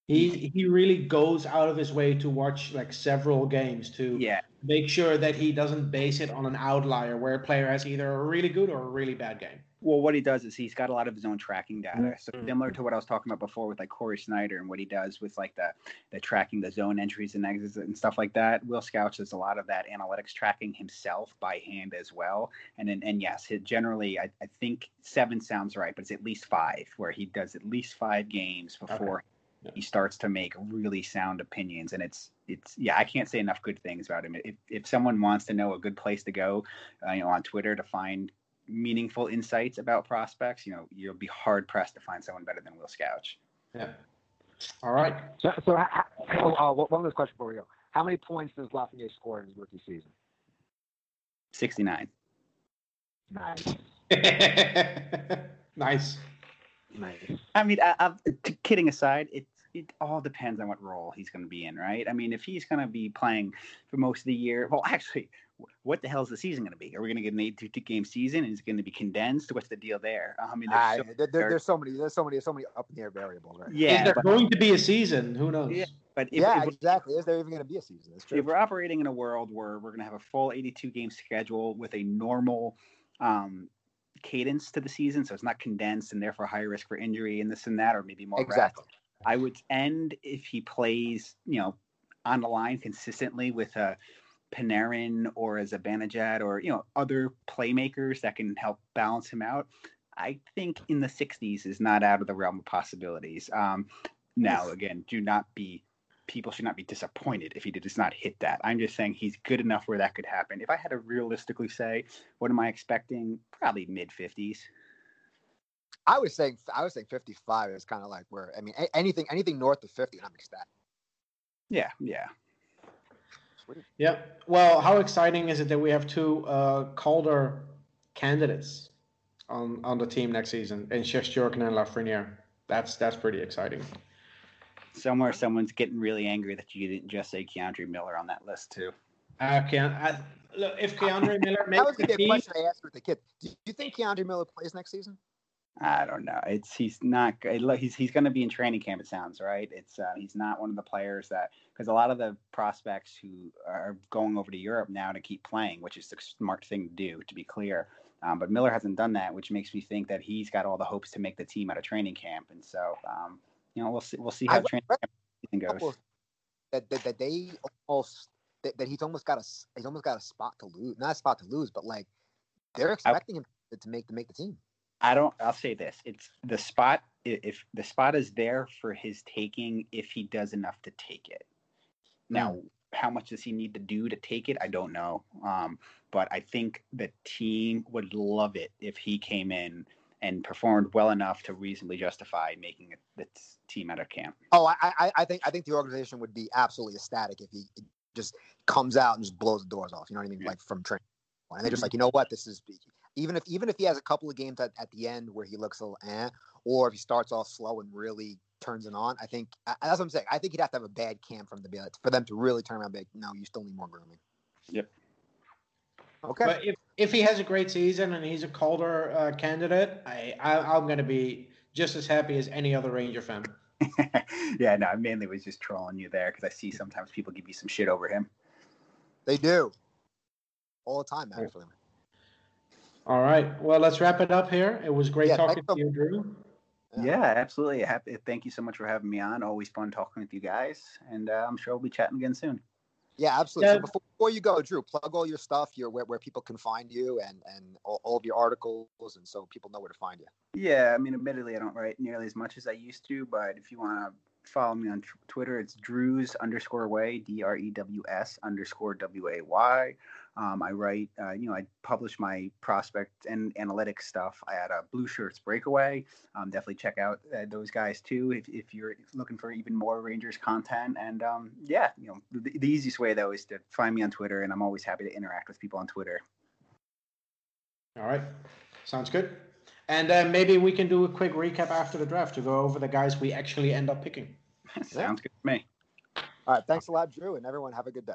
He he really goes out of his way to watch like several games to yeah, make sure that he doesn't base it on an outlier where a player has either a really good or a really bad game. Well, what he does is he's got a lot of his own tracking data. So Mhm. similar to what I was talking about before with like Corey Sznajder and what he does with like the the tracking the zone entries and exits and stuff like that. Will Scouch does a lot of that analytics tracking himself by hand as well. And then and yes, generally I, I think seven sounds right, but it's at least five where he does at least five games before Yeah. He starts to make really sound opinions. And it's it's yeah, I can't say enough good things about him. If if someone wants to know a good place to go, uh, you know, on Twitter to find meaningful insights about prospects, you know, you'll be hard pressed to find someone better than Will Scouch. Yeah. All right. So, so ha- ha- oh, uh, one last question before we go. How many points does Lafreniere score in his rookie season? 69. Nice. nice. Nice. I mean, I, I, t- kidding aside, it it all depends on what role he's going to be in, right? I mean, if he's going to be playing for most of the year, well, actually, what the hell is the season going to be? Are we going to get an 82 game season? Is it going to be condensed? What's the deal there? I mean, there's so- there, there- there's so many, there's so many, so many up in the air variables, right? yeah, Is there but, going to be a season? Who knows? Yeah. but if, yeah, if, exactly. Is there even going to be a season? That's true. if we're operating in a world where we're going to have a full 82 game schedule with a normal um, cadence to the season, so it's not condensed and therefore higher risk for injury and this and that, or maybe more rest, Exactly. I would end if he plays, you know, on the line consistently with a Panarin or as a Zibanejad or you know other playmakers that can help balance him out. I think in the 60s is not out of the realm of possibilities. Um, now, again, do not be people should not be disappointed if he does not hit that. I'm just saying he's good enough where that could happen. If I had to realistically say, what am I expecting? Probably mid 50s. I was saying, I was saying 55 is kind of like where I mean, a- anything, anything north of 50, I'm ecstatic. Yeah, yeah. Yeah. Well, how exciting is it that we have two uh, Calder candidates on on the team next season, and Shesterkin and Lafreniere? That's that's pretty exciting. Somewhere someone's getting really angry that you didn't just say K'Andre Miller on that list too. Uh, can I, look, if K'Andre Miller That was the gonna be a team, question I asked with the kid. Do you think K'Andre Miller plays next season? I don't know. It's he's not. He's he's going to be in training camp. It sounds right. It's uh, he's not one of the players that because a lot of the prospects who are going over to Europe now to keep playing, which is the smart thing to do. To be clear, um, but Miller hasn't done that, which makes me think that he's got all the hopes to make the team out of training camp. And so, um, you know, we'll see. We'll see how I training camp goes. That, that that they almost that, that he's almost got a he's almost got a spot to lose, not a spot to lose, but like they're expecting him to- to make to make the team. I don't. I'll say this: it's the spot. If the spot is there for his taking, if he does enough to take it. Now, how much does he need to do to take it? I don't know. Um, but I think the team would love it if he came in and performed well enough to reasonably justify making the team out of camp. Oh, I, I I think I think the organization would be absolutely ecstatic if he just comes out and just blows the doors off. You know what I mean? Yeah. Like from training, and they're just like, you know what, this is even if even if he has a couple of games at, at the end where he looks a little eh, or if he starts off slow and really turns it on. I think I- that's what I'm saying. I think he'd have to have a bad camp from the be for them to really turn around. Big, no, you still need more grooming. Yep. Okay. but if if he has a great season and he's a Calder uh, candidate, I, I I'm gonna be just as happy as any other Ranger fan. yeah, no, I mainly was just trolling you there because I see sometimes people give you some shit over him. They do all the time, actually. All right. Well, let's wrap it up here. It was great Yeah, talking to you, Drew. Yeah, absolutely. Happy. Thank you so much for having me on. Always fun talking with you guys, and uh, I'm sure we'll be chatting again soon. Yeah, absolutely. Yeah. So before, before you go, Drew, plug all your stuff, your where, where people can find you, and and all, all of your articles, and so people know where to find you. Yeah, I mean, admittedly, I don't write nearly as much as I used to, but if you want to follow me on tw- Twitter, it's Drews underscore way, D R E W S underscore W A Y. Um, I write, uh, you know, I publish my prospect and analytics stuff at uh, Blue Shirts Breakaway. Um, definitely check out uh, those guys too if, if you're looking for even more Rangers content. And um, yeah, you know, the, the easiest way though is to find me on Twitter, and I'm always happy to interact with people on Twitter. All right. Sounds good. And uh, maybe we can do a quick recap after the draft to go over the guys we actually end up picking. Sounds good to me. All right, thanks a lot, Drew, and everyone have a good day.